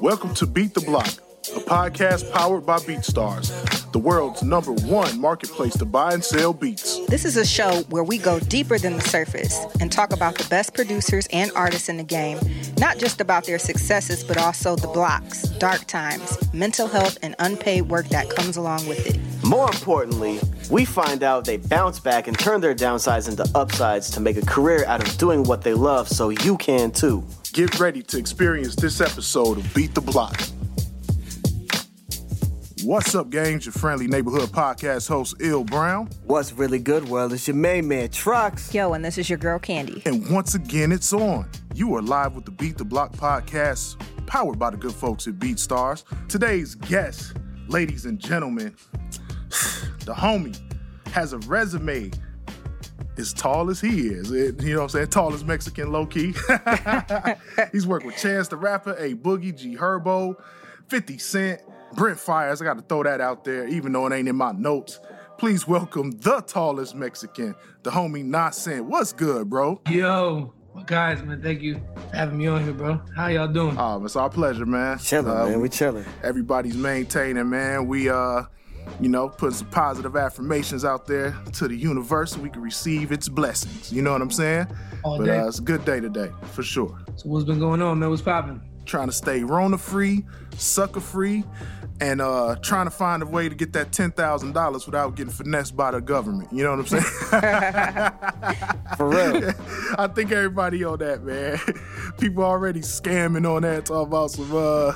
Welcome to Beat the Block, a podcast powered by BeatStars, the world's number one marketplace to buy and sell beats. This is a show where we go deeper than the surface and talk about the best producers and artists in the game, not just about their successes, but also the blocks, dark times, mental health, and unpaid work that comes along with it. More importantly, we find out they bounce back and turn their downsides into upsides to make a career out of doing what they love so you can too. Get ready to experience this episode of Beat the Block. What's up, gangs? Your friendly neighborhood podcast host, Ill Brown. What's really good, world, it's your main man, Trox. Yo, and this is your girl Candy. And once again, it's on. You are live with the Beat the Block podcast, powered by the good folks at BeatStars. Today's guest, ladies and gentlemen, the homie has a resume as tall as he is. It- you know what I'm saying? Tallest Mexican, low key. He's worked with Chance the Rapper, A Boogie, G Herbo, 50 Cent, Brent Faiyaz. I got to throw that out there, even though it ain't in my notes. Please welcome the tallest Mexican, the homie Nascent. What's good, bro? Yo, guys, man, thank you for having me on here, bro. How y'all doing? Um, it's our pleasure, man. Chilling, Uh, man. We chilling. everybody's maintaining, man. We uh, you know, putting some positive affirmations out there to the universe so we can receive its blessings. You know what I'm saying? All but day. uh, it's a good day today, for sure. so what's been going on, man? What's popping? Trying to stay Rona free, sucker free, and uh trying to find a way to get that ten thousand dollars without getting finessed by the government. You know what I'm saying? For real. I think everybody on that, man. People already scamming on that, talking about some uh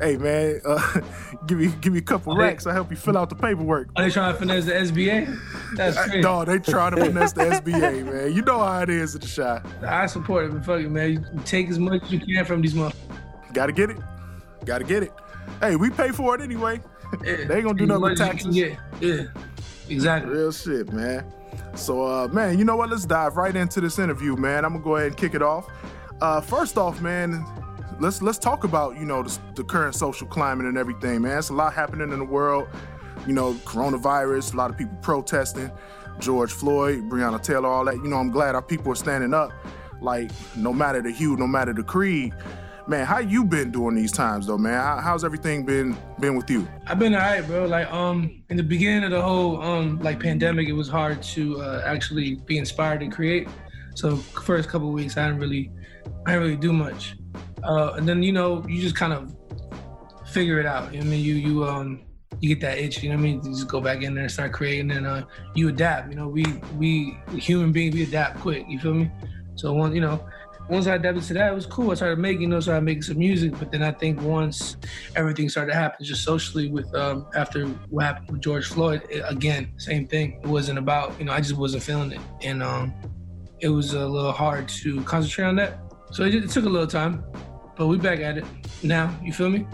hey man, uh give me give me a couple Okay. racks, I'll help you fill out the paperwork. Are they trying to finesse the SBA? That's crazy. Dog, they trying to finesse the SBA, man. You know how it is at the shop. I support it, but fuck it, man. You take as much as you can from these motherfuckers. Gotta get it. Gotta get it. Hey, we pay for it anyway. Yeah. They ain't gonna do nothing with much as you can taxes. get. Yeah, exactly. Real shit, man. So, uh, man, you know what? Let's dive right into this interview, man. I'm gonna go ahead and kick it off. Uh, first off, man, let's let's talk about you know the, the current social climate and everything, man. It's a lot happening in the world. You know, coronavirus, a lot of people protesting, George Floyd, Breonna Taylor, all that. You know, I'm glad our people are standing up. Like, no matter the hue, no matter the creed, man. How you been during these times, though, man? How, how's everything been been with you? I've been alright, bro. Like, um, in the beginning of the whole um like pandemic, it was hard to uh, actually be inspired and create. So first couple weeks, I didn't really, I didn't really do much. Uh, and then you know, you just kind of figure it out. You know I mean, you you um you get that itch. You know what I mean? You just go back in there and start creating, and uh, you adapt. You know, we we human beings we adapt quick. You feel me? So one, you know, once I adapted to that, it was cool. I started making, you know, started making some music. But then I think once everything started to happen, just socially, with um, after what happened with George Floyd, it, again, same thing. It wasn't about, you know, I just wasn't feeling it, and um, it was a little hard to concentrate on that. So it, it took a little time, but we back at it now. You feel me?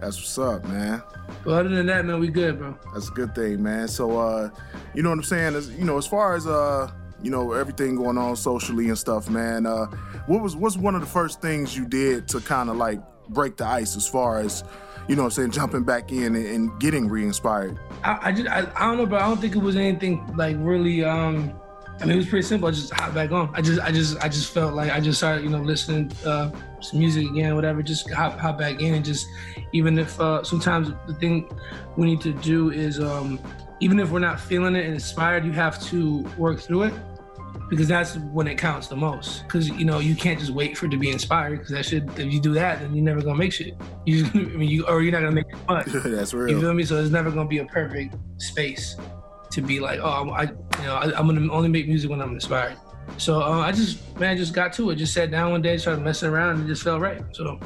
That's what's up, man. But other than that, man, we good, bro. That's a good thing, man. So, uh, you know what I'm saying? As you know, as far as uh, you know, everything going on socially and stuff, man. Uh, what was what's one of the first things you did to kind of like break the ice as far as, you know, I'm saying jumping back in and, and getting re-inspired? I, I just I, I don't know, but I don't think it was anything like really. um I mean, it was pretty simple. I just hopped back on. I just I just I just felt like I just started, you know, listening uh, some music again, whatever. Just hop hop back in and just even if uh, sometimes the thing we need to do is um even if we're not feeling it and inspired, you have to work through it because that's when it counts the most. Because you know you can't just wait for it to be inspired because that shit. If you do that, then you're never gonna make shit. You I mean, you or you're not gonna make it fun. That's You feel me? So it's never gonna be a perfect space to be like, oh, I, you know, I, I'm gonna only make music when I'm inspired. So uh, I just, man, I just got to it. Just sat down one day, started messing around, and it just felt right. So,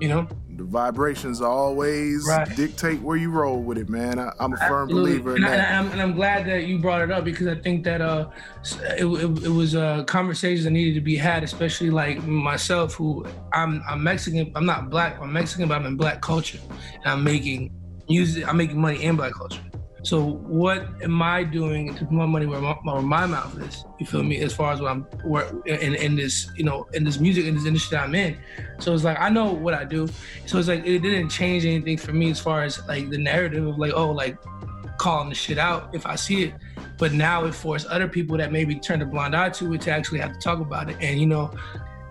you know, The vibrations always Right. dictate where you roll with it, man. I, I'm a firm Absolutely. believer in and, I, that. and, I'm, and I'm glad that you brought it up because I think that uh, it, it, it was uh, conversations that needed to be had, especially like myself, who I'm I'm Mexican. I'm not black. I'm Mexican, but I'm in black culture, and I'm making music. I'm making money in black culture. So what am I doing to put my money where my, where my mouth is? You feel me? As far as what I'm where, in in this you know in this music in this industry I'm in. So it's like I know what I do. So it's like it didn't change anything for me as far as like the narrative of like oh like calling the shit out if I see it. But now it forced other people that maybe turned a blind eye to it to actually have to talk about it. And you know,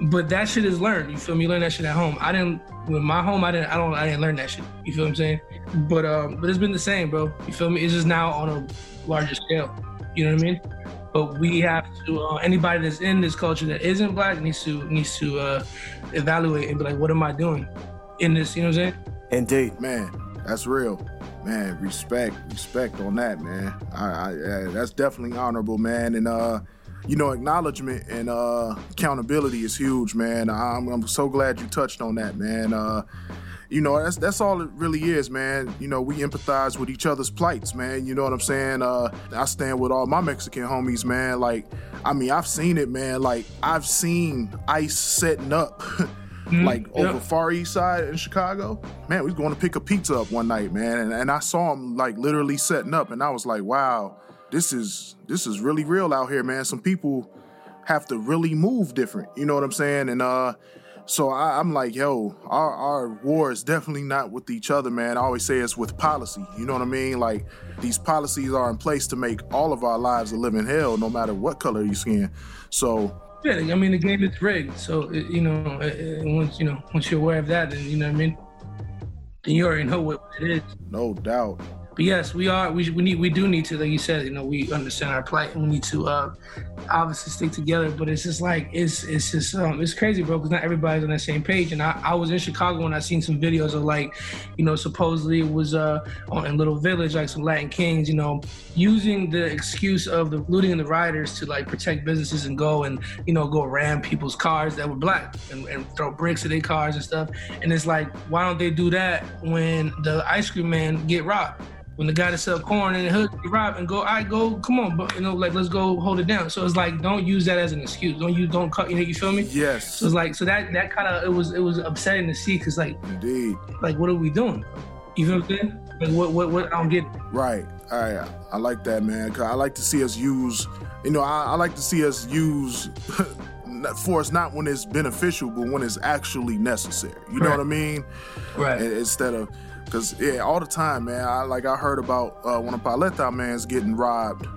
but that shit is learned. You feel me? You learn that shit at home. I didn't with my home. I didn't. I don't. I didn't learn that shit. You feel what I'm saying? But um, but it's been the same, bro. You feel me? It's just now on a larger scale. You know what I mean? But we have to. Uh, anybody that's in this culture that isn't black needs to needs to uh, evaluate and be like, what am I doing in this? You know what I'm saying? Indeed. Man, that's real. Man, respect, respect on that, man. I, I, yeah, that's definitely honorable, man. And uh, you know, acknowledgement and uh, accountability is huge, man. I'm, I'm so glad you touched on that, man. Uh, you know, that's that's all it really is, man. You know, we empathize with each other's plights, man. You know what I'm saying? Uh, I stand with all my Mexican homies, man. Like, I mean, I've seen it, man. Like, I've seen ICE setting up. Mm-hmm. like over yeah. Far East Side in Chicago. Man, we was going to pick a pizza up one night, man, and, and I saw him like literally setting up, and I was like, wow, this is this is really real out here, man. Some people have to really move different. You know what I'm saying? And uh, so I, am like, yo, our, our war is definitely not with each other, man. I always say it's with policy. You know what I mean? Like these policies are in place to make all of our lives a living hell, no matter what color you skin. So yeah, I mean the game is rigged. So you know, once you know, once you're aware of that, then you know what I mean. Then you already know what it is. No doubt but yes, we are. We, we need. We do need to, like you said. You know, we understand our plight, and we need to uh, obviously stick together. But it's just like it's it's just um, it's crazy, bro. Because not everybody's on that same page. And I, I was in Chicago and I seen some videos of like, you know, supposedly it was uh on in Little Village, like some Latin Kings, you know, using the excuse of the looting and the rioters to like protect businesses and go and you know go ram people's cars that were black and, and throw bricks at their cars and stuff. And it's like, why don't they do that when the ice cream man get robbed? When the guy that sell corn in the hood rob and go, I right, go, come on, but you know, like let's go hold it down. So it's like don't use that as an excuse. Don't you don't cut you know you feel me? Yes. So it's like so that that kind of it was it was upsetting to see because like indeed like what are we doing? You feel what I'm saying? Like what what what I don't get. Right. Right. I like that man. Cause I like to see us use. You know, I, I like to see us use. for force not when it's beneficial, but when it's actually necessary. You know what I mean? Right. Instead of Cause yeah, all the time, man. I like I heard about uh, one of Paleta man's getting robbed,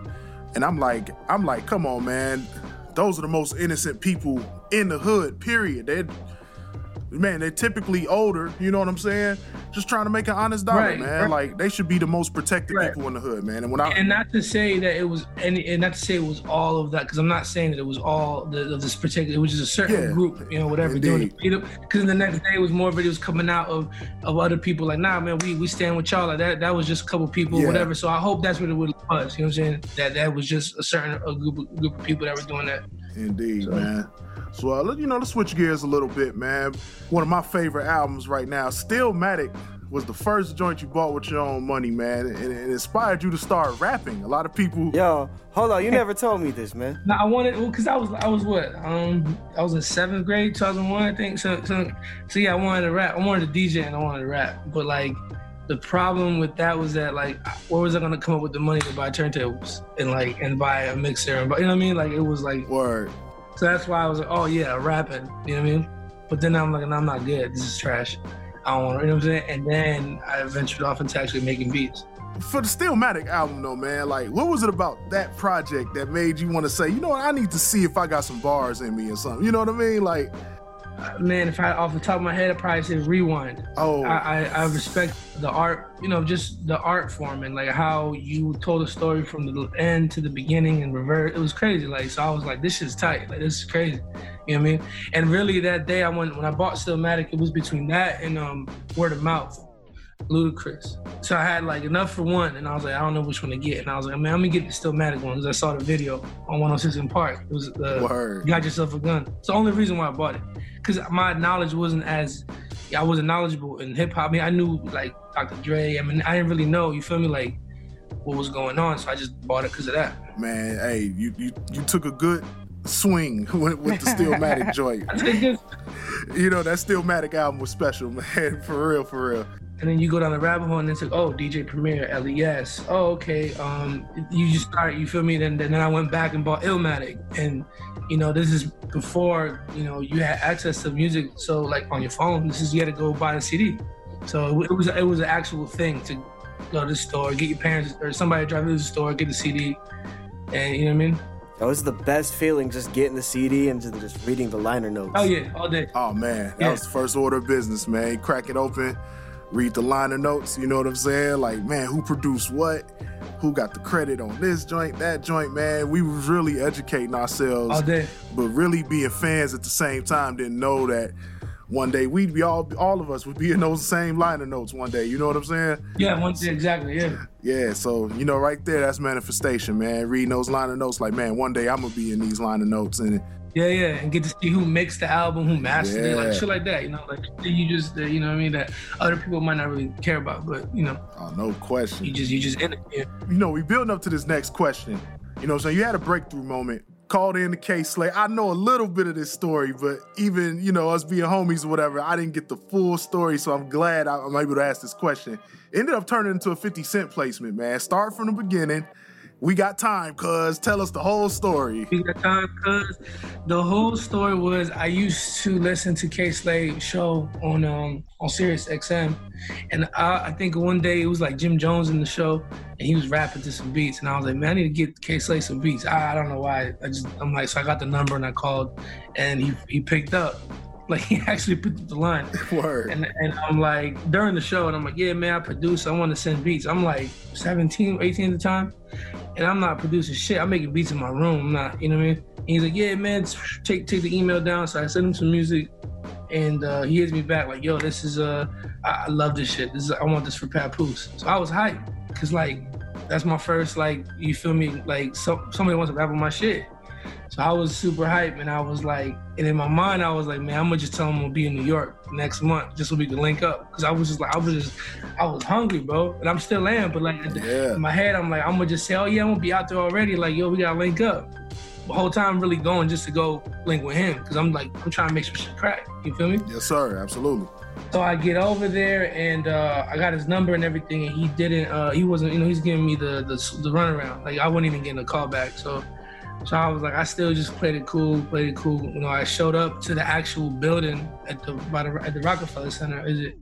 and I'm like, I'm like, come on, man. Those are the most innocent people in the hood. Period. They man, they're typically older, you know what I'm saying? Just trying to make an honest dollar, right, man. Right. Like they should be the most protected right. people in the hood, man. And when I and not to say that it was any, and not to say it was all of that, because I'm not saying that it was all the, of this particular. It was just a certain yeah, group, you know, whatever indeed. doing it. Because the next day, it was more videos coming out of of other people like, nah, man, we we stand with y'all. Like that that was just a couple people, yeah. whatever. So I hope that's what it was. You know what I'm saying? That that was just a certain a group group of people that were doing that. Indeed, so. man. So uh, you know, let's switch gears a little bit, man. One of my favorite albums right now, Stillmatic, was the first joint you bought with your own money, man, and it inspired you to start rapping. A lot of people. Yo, hold on, you never told me this, man. No, I wanted well because I was I was what um I was in seventh grade, 2001, I think. So so so yeah, I wanted to rap. I wanted to DJ and I wanted to rap, but like the problem with that was that like where was I gonna come up with the money to buy turntables and like and buy a mixer and buy, you know what I mean? Like it was like word. So that's why I was like, oh yeah, rapping. You know what I mean? But then I'm like, no, I'm not good. This is trash. I don't want. You know what I'm saying? And then I ventured off into actually making beats. For the Stillmatic album, though, man, like, what was it about that project that made you want to say, you know what, I need to see if I got some bars in me or something? You know what I mean? Like, man, if I off the top of my head, I probably say rewind. Oh, I, I, I, respect the art, you know, just the art form and like how you told a story from the end to the beginning and reverse. It was crazy. Like, so I was like, this is tight. Like, this is crazy. You know what I mean? And really, that day I went when I bought Stillmatic, it was between that and um, word of mouth. Ludacris. So I had like enough for one, and I was like, I don't know which one to get. And I was like, man, I'm gonna get the Stillmatic one because I saw the video on 106 & Park. It was uh, Word. got yourself a gun. It's the only reason why I bought it because my knowledge wasn't as I wasn't knowledgeable in hip hop. I mean, I knew like Dr. Dre. I mean, I didn't really know. You feel me? Like what was going on, so I just bought it because of that. Man, hey, you you you took a good swing with, with the Stillmatic joint. you know that Stillmatic album was special, man. For real, for real and then you go down the rabbit hole and it's like, oh, DJ Premier, LES. Oh, okay. Um, you just start, you feel me? Then, then I went back and bought Illmatic. And, you know, this is before, you know, you had access to music. So like on your phone, this is, you had to go buy a CD. So it was, it was an actual thing to go to the store, get your parents or somebody drive to the store, get the CD, and you know what I mean. That was the best feeling, just getting the CD and just, just reading the liner notes. Oh yeah, all day. Oh man, that Yeah. was the first order of business, man. Crack it open, read the liner notes. You know what I'm saying? Like, man, who produced what? Who got the credit on this joint, that joint, man? We was really educating ourselves, All day. but really being fans at the same time. Didn't know that one day we'd be all, all of us would be in those same liner notes one day. You know what I'm saying? Yeah, one day exactly. Yeah. Yeah, so you know, right there, that's manifestation, man. Reading those liner notes, like, man, one day I'm gonna be in these liner notes, and Yeah, yeah, and get to see who mixed the album, who mastered it, like shit like that. You know, like you just, uh, you know, what I mean, that other people might not really care about, but you know, oh, no question. you just, you just in it. Yeah. you know, we building up to this next question. You know, what I'm saying you had a breakthrough moment. Called in the case Slay. I know a little bit of this story, but even you know us being homies or whatever, I didn't get the full story. So I'm glad I- I'm able to ask this question. Ended up turning into a 50 cent placement, man. Start from the beginning. We got time, cuz tell us the whole story. We got time because the whole story was I used to listen to Kay Slay show on um on Sirius XM, and I, I think one day it was like Jim Jones in the show, and he was rapping to some beats, and I was like, man, I need to get Kay Slay some beats. I, I don't know why. I just I'm like, so I got the number and I called, and he he picked up. Like he actually picked up the line. Word. And, and I'm like, during the show, and I'm like, yeah, man, I produce. I want to send beats. I'm like 17, 18 at the time. And I'm not producing shit. I'm making beats in my room. I'm not, you know what I mean? And he's like, yeah, man, take take the email down. So I sent him some music. And uh, he hits me back like, yo, this is, uh, I, I love this shit. This is, I want this for Papoose. So I was hyped. Cause like, that's my first, like, you feel me? Like, so, somebody wants to rap on my shit. So I was super hyped, and I was like, and in my mind, I was like, man, I'm gonna just tell him we'll be in New York next month, just so we can link up. Cause I was just like, I was just, I was hungry, bro, and I'm still am. But like Yeah. in my head, I'm like, I'm gonna just say, oh yeah, I'm gonna be out there already. Like, yo, we gotta link up. The whole time, I'm really going just to go link with him, cause I'm like, I'm trying to make some shit crack. You feel me? Yes, sir. Absolutely. So I get over there and uh, I got his number and everything, and he didn't. Uh, he wasn't. You know, he's giving me the the, the runaround. Like I wasn't even getting a call back. So, so I was like, I still just played it cool, played it cool. You know, I showed up to the actual building at the by the at the Rockefeller Center. Is it?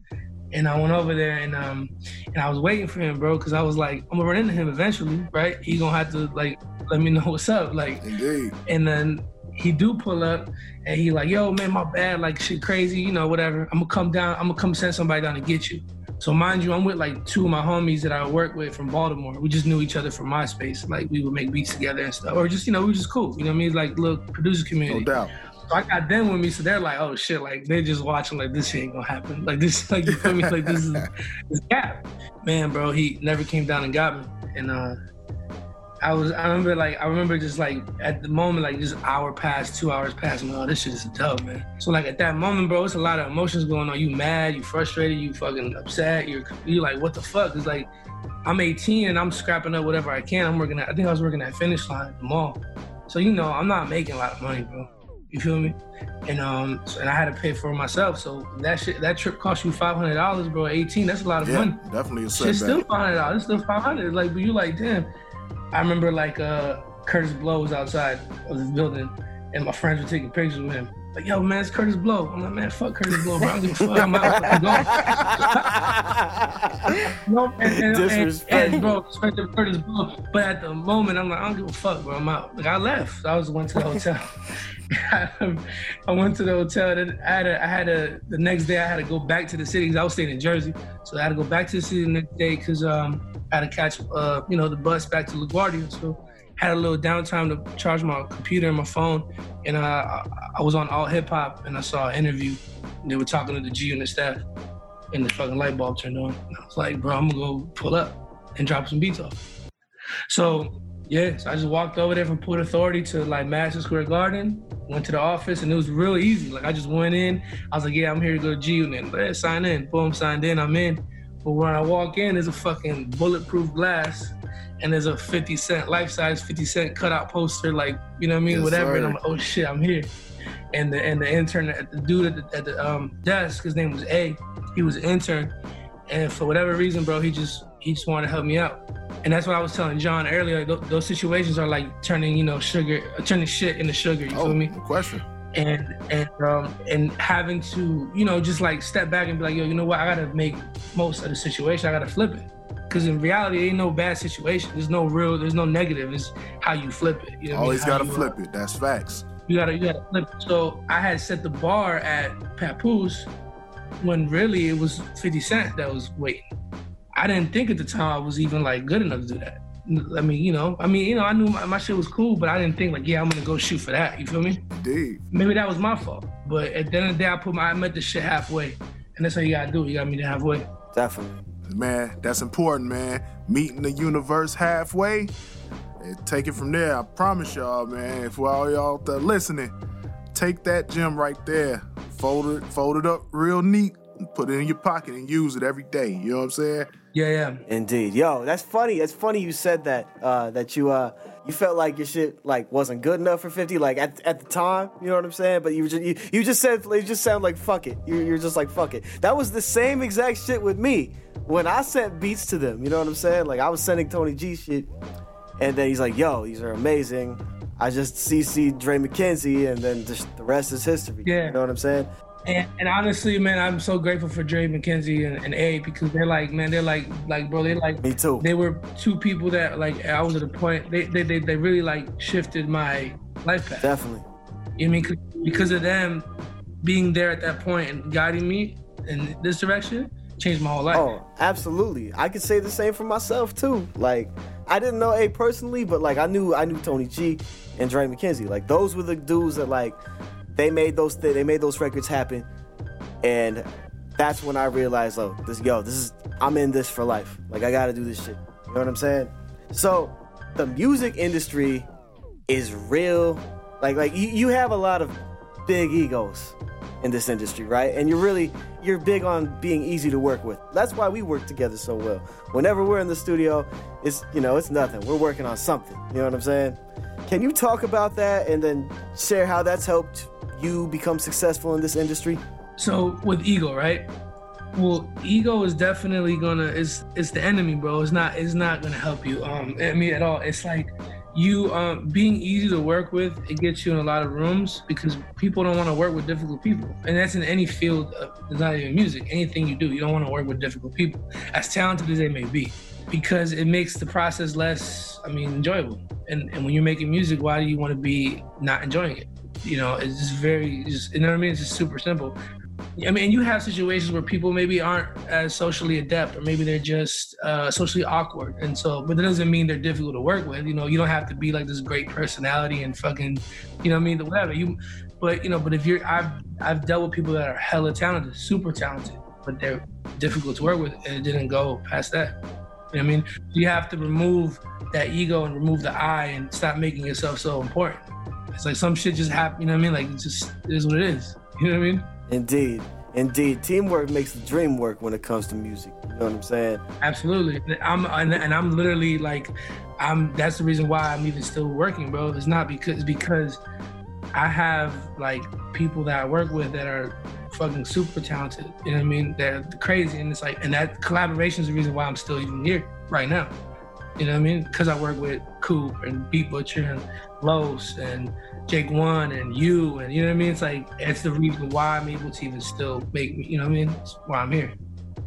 And I went over there and um and I was waiting for him, bro, because I was like, I'm gonna run into him eventually, right? He gonna have to like let me know what's up, like. Indeed. And then he do pull up and he like, yo, man, my bad, like shit crazy, you know, whatever. I'm gonna come down, I'm gonna come send somebody down to get you. So mind you, I'm with like two of my homies that I work with from Baltimore. We just knew each other from MySpace. Like we would make beats together and stuff. Or just, you know, we were just cool. You know what I mean? Like little producer community. No doubt. So I got them with me, so they're like, oh shit, like they're just watching like this shit ain't gonna happen. Like this, like you feel me? Like this is this gap. Man, bro, he never came down and got me. And uh I was I remember like I remember just like at the moment, like just hour passed, two hours passed, and oh, this shit is dope, man. So like at that moment, bro, it's a lot of emotions going on. You mad, you frustrated, you fucking upset, you're you like, what the fuck? It's like I'm 18 and I'm scrapping up whatever I can. I'm working at I think I was working at Finish Line, the mall. So you know, I'm not making a lot of money, bro. You feel me? And um, so, and I had to pay for it myself. So that shit, that trip cost you five hundred dollars, bro. Eighteen, that's a lot of Yeah, money. definitely a setback. still five hundred dollars. It's still five hundred. Like, but you like, damn. I remember like uh Kurtis Blow was outside of this building, and my friends were taking pictures with him. Like, yo, man, it's Kurtis Blow. I'm like, man, fuck Kurtis Blow, bro. I don't give a fuck. I'm out. I'm going. No, and, and, and, and, bro, respect to Kurtis Blow. But at the moment, I'm like, I don't give a fuck, bro. I'm out. Like, I left. I was went to the hotel. I went to the hotel. Then I had a, I had a, the next day I had to go back to the city because I was staying in Jersey. So I had to go back to the city the next day because um, I had to catch, uh, you know, the bus back to LaGuardia. So had a little downtime to charge my computer and my phone. And uh, I, I was on AllHipHop and I saw an interview. They were talking to the G and the staff. And the fucking light bulb turned on. And I was like, bro, I'm gonna go pull up and drop some beats off. So yeah, so I just walked over there from Port Authority to like Madison Square Garden, went to the office, and it was real easy. Like I just went in, I was like, yeah, I'm here to go to G Unit. Yeah, sign in. Boom, signed in, I'm in. But when I walk in, there's a fucking bulletproof glass and there's a 50 cent, life size 50 cent cutout poster, like, you know what I mean? Yes, Whatever. sir. And I'm like, oh shit, I'm here. And the and the intern, the dude at the, at the um, desk, his name was A. He was an intern, and for whatever reason, bro, he just he just wanted to help me out. And that's what I was telling John earlier. Th- those situations are like turning, you know, sugar, uh, turning shit into sugar. You Oh, feel me? no question. and and um and having to you know just like step back and be like yo you know what i gotta make most of the situation i gotta flip it because in reality, ain't no bad situation. There's no real, there's no negative. It's how you flip it. You know Always I mean? gotta you, flip it. That's facts. You gotta, you gotta flip it. So I had set the bar at Papoose when really it was 50 Cent that was waiting. I didn't think at the time I was even like good enough to do that. I mean, you know, I mean, you know, I knew my, my shit was cool, but I didn't think like, yeah, I'm gonna go shoot for that. You feel me? Indeed. Maybe that was my fault. But at the end of the day, I put my, I met the shit halfway, and that's how you gotta do it. You gotta meet it halfway. Definitely. Man, that's important, man. Meeting the universe halfway. And take it from there. I promise y'all, man. For all y'all that listening, take that gem right there, fold it, fold it up real neat, and put it in your pocket and use it every day. You know what I'm saying? Yeah, yeah. Indeed. Yo, that's funny. That's funny you said that. Uh, that you uh you felt like your shit like wasn't good enough for 50 like at, at the time you know what i'm saying but you just you, you just said you just sound like fuck it you, you're just like fuck it that was the same exact shit with me when i sent beats to them you know what i'm saying like i was sending tony g shit and then he's like yo these are amazing i just cc dre mckenzie and then just the rest is history Yeah. you know what i'm saying And, and honestly, man, I'm so grateful for Dre McKenzie and, and A because they're like, man, they're like, like, bro, they like, me too they were two people that like I was at a point they they they, they really like shifted my life path. definitely You know what I mean 'Cause- because of them being there at that point and guiding me in this direction changed my whole life. Oh, absolutely. I could say the same for myself too. Like, I didn't know A personally, but like I knew I knew Tony G and Dre McKenzie. Like those were the dudes that like they made those th- they made those records happen, and that's when I realized, oh, this yo, this is I'm in this for life. Like I got to do this shit. You know what I'm saying? So the music industry is real. Like like you, you have a lot of big egos in this industry, right? And you're really you're big on being easy to work with. That's why we work together so well. Whenever we're in the studio, it's you know, it's nothing. We're working on something. You know what I'm saying? Can you talk about that and then share how that's helped you become successful in this industry? So with ego, right? Well, ego is definitely gonna it's it's the enemy, bro. It's not it's not gonna help you. Um, I mean at all. It's like you um being easy to work with. It gets you in a lot of rooms because people don't want to work with difficult people, and that's in any field. Of, it's not even music. Anything you do, you don't want to work with difficult people, as talented as they may be, because it makes the process less. I mean, enjoyable. And and when you're making music, why do you want to be not enjoying it? You know, it's just very just you know what I mean. It's just super simple. I mean, you have situations where people maybe aren't as socially adept, or maybe they're just uh, socially awkward, and so. But that doesn't mean they're difficult to work with. You know, you don't have to be like this great personality and fucking, you know, what I mean, whatever. You, but you know, but if you're, I've I've dealt with people that are hella talented, super talented, but they're difficult to work with, and it didn't go past that. You know what I mean? You have to remove that ego and remove the I and stop making yourself so important. It's like some shit just happen. You know what I mean? Like it just it is what it is. You know what I mean? Indeed. Indeed. Teamwork makes the dream work when it comes to music. You know what I'm saying? Absolutely. I'm and, and I'm literally like I'm that's the reason why I'm even still working, bro. It's not because because I have like people that I work with that are fucking super talented. You know what I mean? They're crazy and it's like and that collaboration is the reason why I'm still even here right now. You know what I mean? Because I work with Coop and Beat Butcha and Los and Jake One and you and you know what I mean? It's like it's the reason why I'm able to even still make me, you know what I mean? It's why I'm here.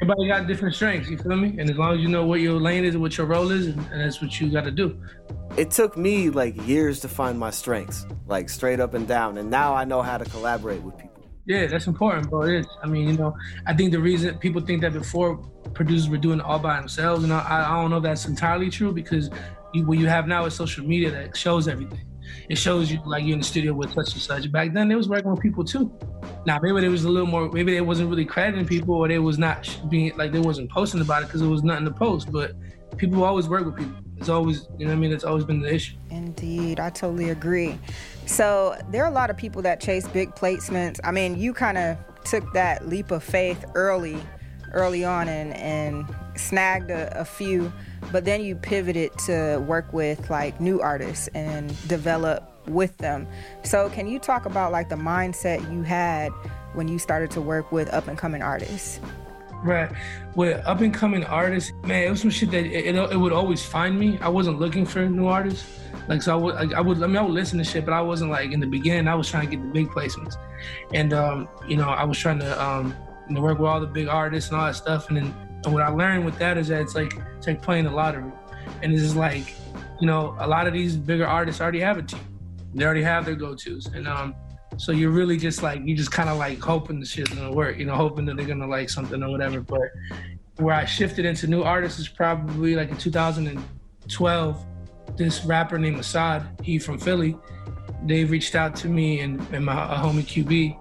Everybody got different strengths, you feel me? And as long as you know what your lane is and what your role is, and, and that's what you got to do. It took me like years to find my strengths, like straight up and down. And now I know how to collaborate with people. Yeah, that's important, bro. It is. I mean, you know, I think the reason people think that before producers were doing it all by themselves, you know, I, I don't know if that's entirely true because you, what you have now is social media that shows everything. It shows you like you're in the studio with such and such. Back then, they was working with people too. Now maybe there was a little more. Maybe they wasn't really crediting people, or they was not being like they wasn't posting about it because there was nothing to post. But people always work with people. It's always, you know, I mean, it's always been the issue. Indeed, I totally agree. So there are a lot of people that chase big placements. I mean, you kind of took that leap of faith early, early on, and and snagged a, a few, but then you pivoted to work with like new artists and develop with them. So can you talk about like the mindset you had when you started to work with up and coming artists? Right. With up and coming artists, man, it was some shit that it, it, it would always find me. I wasn't looking for new artists. Like so, I would I would I mean I would listen to shit, but I wasn't like in the beginning. I was trying to get the big placements, and um, you know I was trying to um, you know work with all the big artists and all that stuff, and then And what I learned with that is that it's like it's like playing the lottery, and it's like, you know, a lot of these bigger artists already have a team. They already have their go-tos, and um, so you're really just like you just kind of like hoping the shit's gonna work, you know, hoping that they're gonna like something or whatever. But where I shifted into new artists is probably like in 2012. This rapper named Asaad, he from Philly, they reached out to me and, and my homie QB,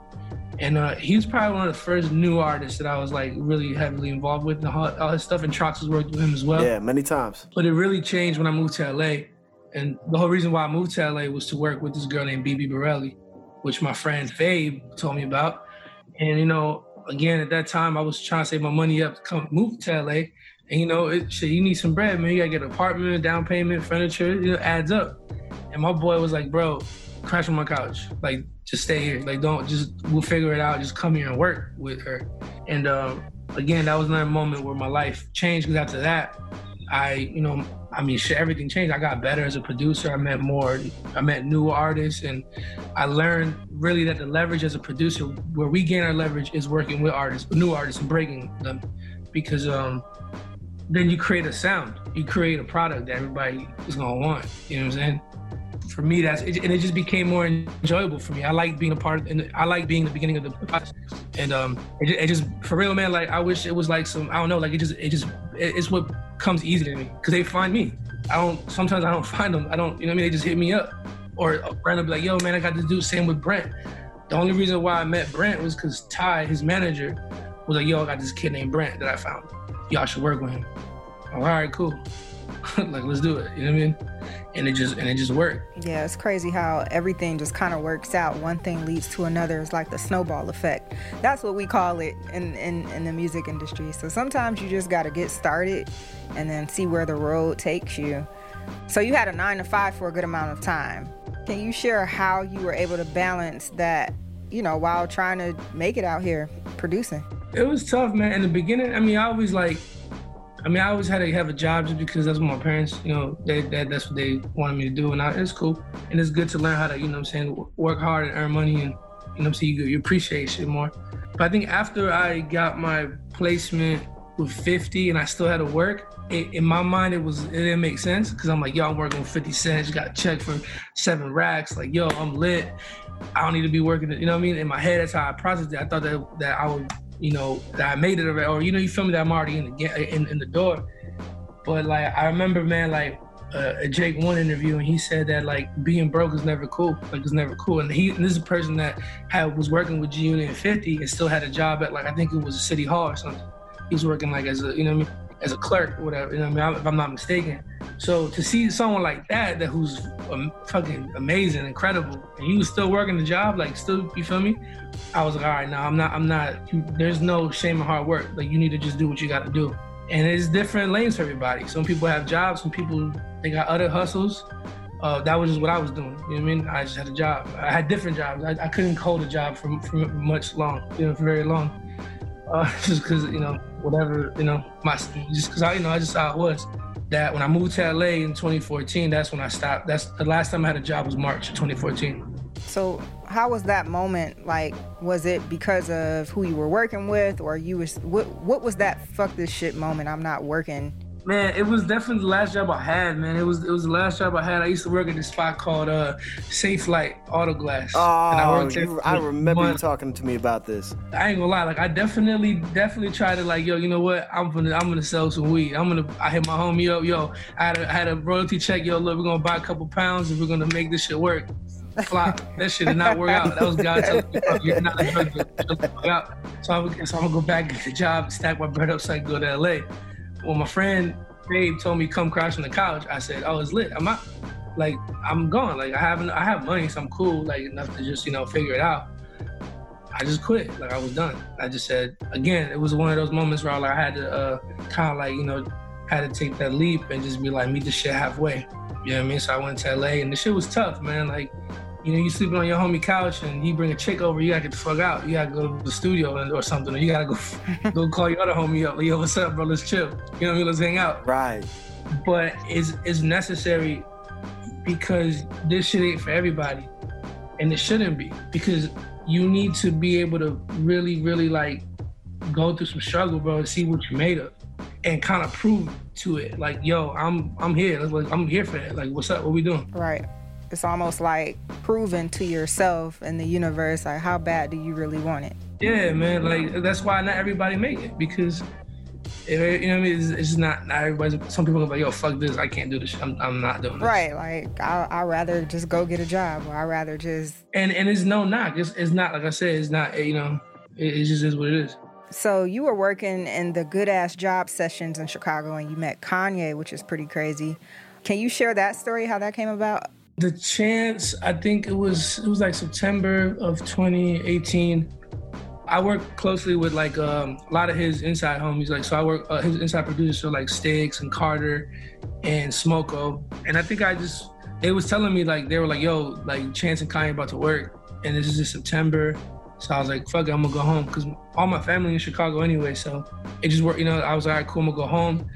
and uh, he was probably one of the first new artists that I was like really heavily involved with. And all, all his stuff and Trox has worked with him as well. Yeah, many times. But it really changed when I moved to LA, and the whole reason why I moved to LA was to work with this girl named Bibi Bourelly, which my friend Fabe told me about. And you know, again at that time I was trying to save my money up to come move to LA. And you know, it, shit, you need some bread, man. You gotta get an apartment, down payment, furniture. It adds up. And my boy was like, bro, crash on my couch. Like, just stay here. Like, don't just we'll figure it out. Just come here and work with her. And um, again, that was another moment where my life changed because after that, I, you know, I mean, shit, everything changed. I got better as a producer. I met more, I met new artists, and I learned really that the leverage as a producer, where we gain our leverage, is working with artists, new artists, and breaking them, because um, then you create a sound, you create a product that everybody is gonna want. You know what I'm saying? For me, that's it, and it just became more enjoyable for me. I like being a part, of, and I like being the beginning of the process. And um, it, it just for real, man. Like I wish it was like some, I don't know, like it just, it just, it, it's what comes easy to me because they find me. I don't. Sometimes I don't find them. I don't. You know what I mean? They just hit me up, or friend will be like, "Yo, man, I got to do same with Brent." The only reason why I met Brent was because Ty, his manager, was like, "Yo, I got this kid named Brent that I found. Y'all should work with him." I'm, All right, cool. like, let's do it. You know what I mean? And it just and it just worked. Yeah, it's crazy how everything just kind of works out. One thing leads to another. It's like the snowball effect. That's what we call it in, in, in the music industry. So sometimes you just got to get started and then see where the road takes you. So you had a nine to five for a good amount of time. Can you share how you were able to balance that, you know, while trying to make it out here producing? It was tough, man. In the beginning, I mean, I always like, I mean, I always had to have a job just because that's what my parents, you know, they, that that's what they wanted me to do, and I, it's cool. And it's good to learn how to, you know, what I'm saying, work hard and earn money, and you know, I'm saying, you, you appreciate shit more. But I think after I got my placement with 50 and I still had to work, it, in my mind it was it didn't make sense because I'm like, yo, I'm working with 50 cents, got a check for seven racks, like, yo, I'm lit. I don't need to be working. You know what I mean? In my head, that's how I processed it. I thought that that I would, you know, that I made it already, or you know, you feel me that I'm already in the in, in the door. But like I remember, man, like uh, a Jake One interview, and he said that like being broke is never cool. Like it's never cool. And he and this is a person that had was working with G Unit and 50 and still had a job at like I think it was a city hall or something. He was working like as a you know I mean as a clerk whatever. You know what I mean if I'm not mistaken. So to see someone like that that who's um, fucking amazing, incredible, and he was still working the job, like still you feel me? I was like, all right, now I'm not I'm not. There's no shame in hard work. Like you need to just do what you got to do. And it's different lanes for everybody. Some people have jobs. Some people they got other hustles. Uh, that was just what I was doing. You know what I mean? I just had a job. I had different jobs. I, I couldn't hold a job for, for much long, you know, for very long. Uh, just because, you know, whatever, you know, my just because I, you know, I just how it was. That when I moved to LA in 2014, that's when I stopped. That's the last time I had a job was March of 2014. So how was that moment like? Was it because of who you were working with, or you was what? What was that fuck this shit moment? I'm not working. Man, it was definitely the last job I had, man. It was it was the last job I had. I used to work at this spot called uh Safelite Auto Glass. Oh, I, you, I remember you talking to me about this. I ain't gonna lie, like I definitely definitely tried to like, yo, you know what? I'm gonna I'm gonna sell some weed. I'm gonna I hit my homie up, yo. I had a, I had a royalty check, yo. Look, we're gonna buy a couple pounds and we're gonna make this shit work. Flop. that shit did not work out. That was God telling me, you're not a drug dealer. So I'm, so I'm gonna go back get the job, stack my bread up so I can go to LA. Well, my friend Dave told me come crash on the couch. I said, "Oh, it's lit. I'm out. Like I'm gone. Like I haven't. I have money, so I'm cool. Like enough to just you know figure it out." I just quit. Like I was done. I just said again. It was one of those moments where like, I had to uh, kind of like you know had to take that leap and just be like meet the shit halfway. You know what I mean? So I went to LA and the shit was tough, man. Like you know, you sleeping on your homie couch and he bring a chick over, you gotta get the fuck out. You gotta go to the studio or something, or you gotta go go call your other homie up. Like, yo, what's up, bro? Let's chill. You know what I mean? Let's hang out. Right. But it's it's necessary because this shit ain't for everybody, and it shouldn't be because you need to be able to really, really like go through some struggle, bro, and see what you're made of. and kind of prove to it, like, yo, I'm I'm here. Like, I'm here for it. Like, what's up? What we doing? Right. It's almost like proving to yourself and the universe, like, how bad do you really want it? Yeah, man. Like that's why not everybody make it because you know what I mean. It's, it's not not everybody. Some people are like, "Yo, fuck this. I can't do this. I'm, I'm not doing this." Right. Like I I rather just go get a job, or I rather just. And and it's no knock. It's it's not like I said. It's not you know. It, it just is what it is. So you were working in the good ass job sessions in Chicago, and you met Kanye, which is pretty crazy. Can you share that story? How that came about? The chance. I think it was it was like September of 2018 I work closely with like um, a lot of his inside homies. Like, so I work uh, his inside producers, so like Sticks and Carter and Smoko. And I think I just they was telling me like they were like, "Yo, like Chance and Kanye about to work, and this is in September." So I was like, "Fuck it, I'm gonna go home," because all my family in Chicago anyway. So it just worked. You know, I was like, "All right, cool, I'm gonna go home."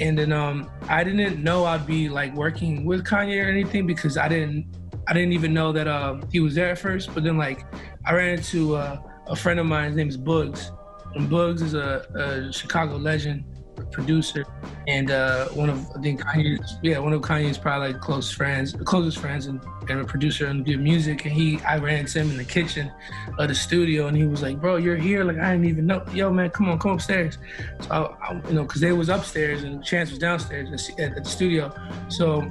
And then um, I didn't know I'd be like working with Kanye or anything because I didn't I didn't even know that uh, he was there at first. But then like I ran into uh, a friend of mine. His name is Bugs, and Bugs is a, a Chicago legend, producer, and uh, one of I think Kanye's yeah one of Kanye's probably like close friends, closest friends, and, and a producer and G.O.O.D. Music. And he I ran into him in the kitchen of the studio, and he was like, "Bro, you're here? Like I didn't even know. Yo, man, come on, come upstairs." So I, I, you know, because they was upstairs and Chance was downstairs at, at the studio, so.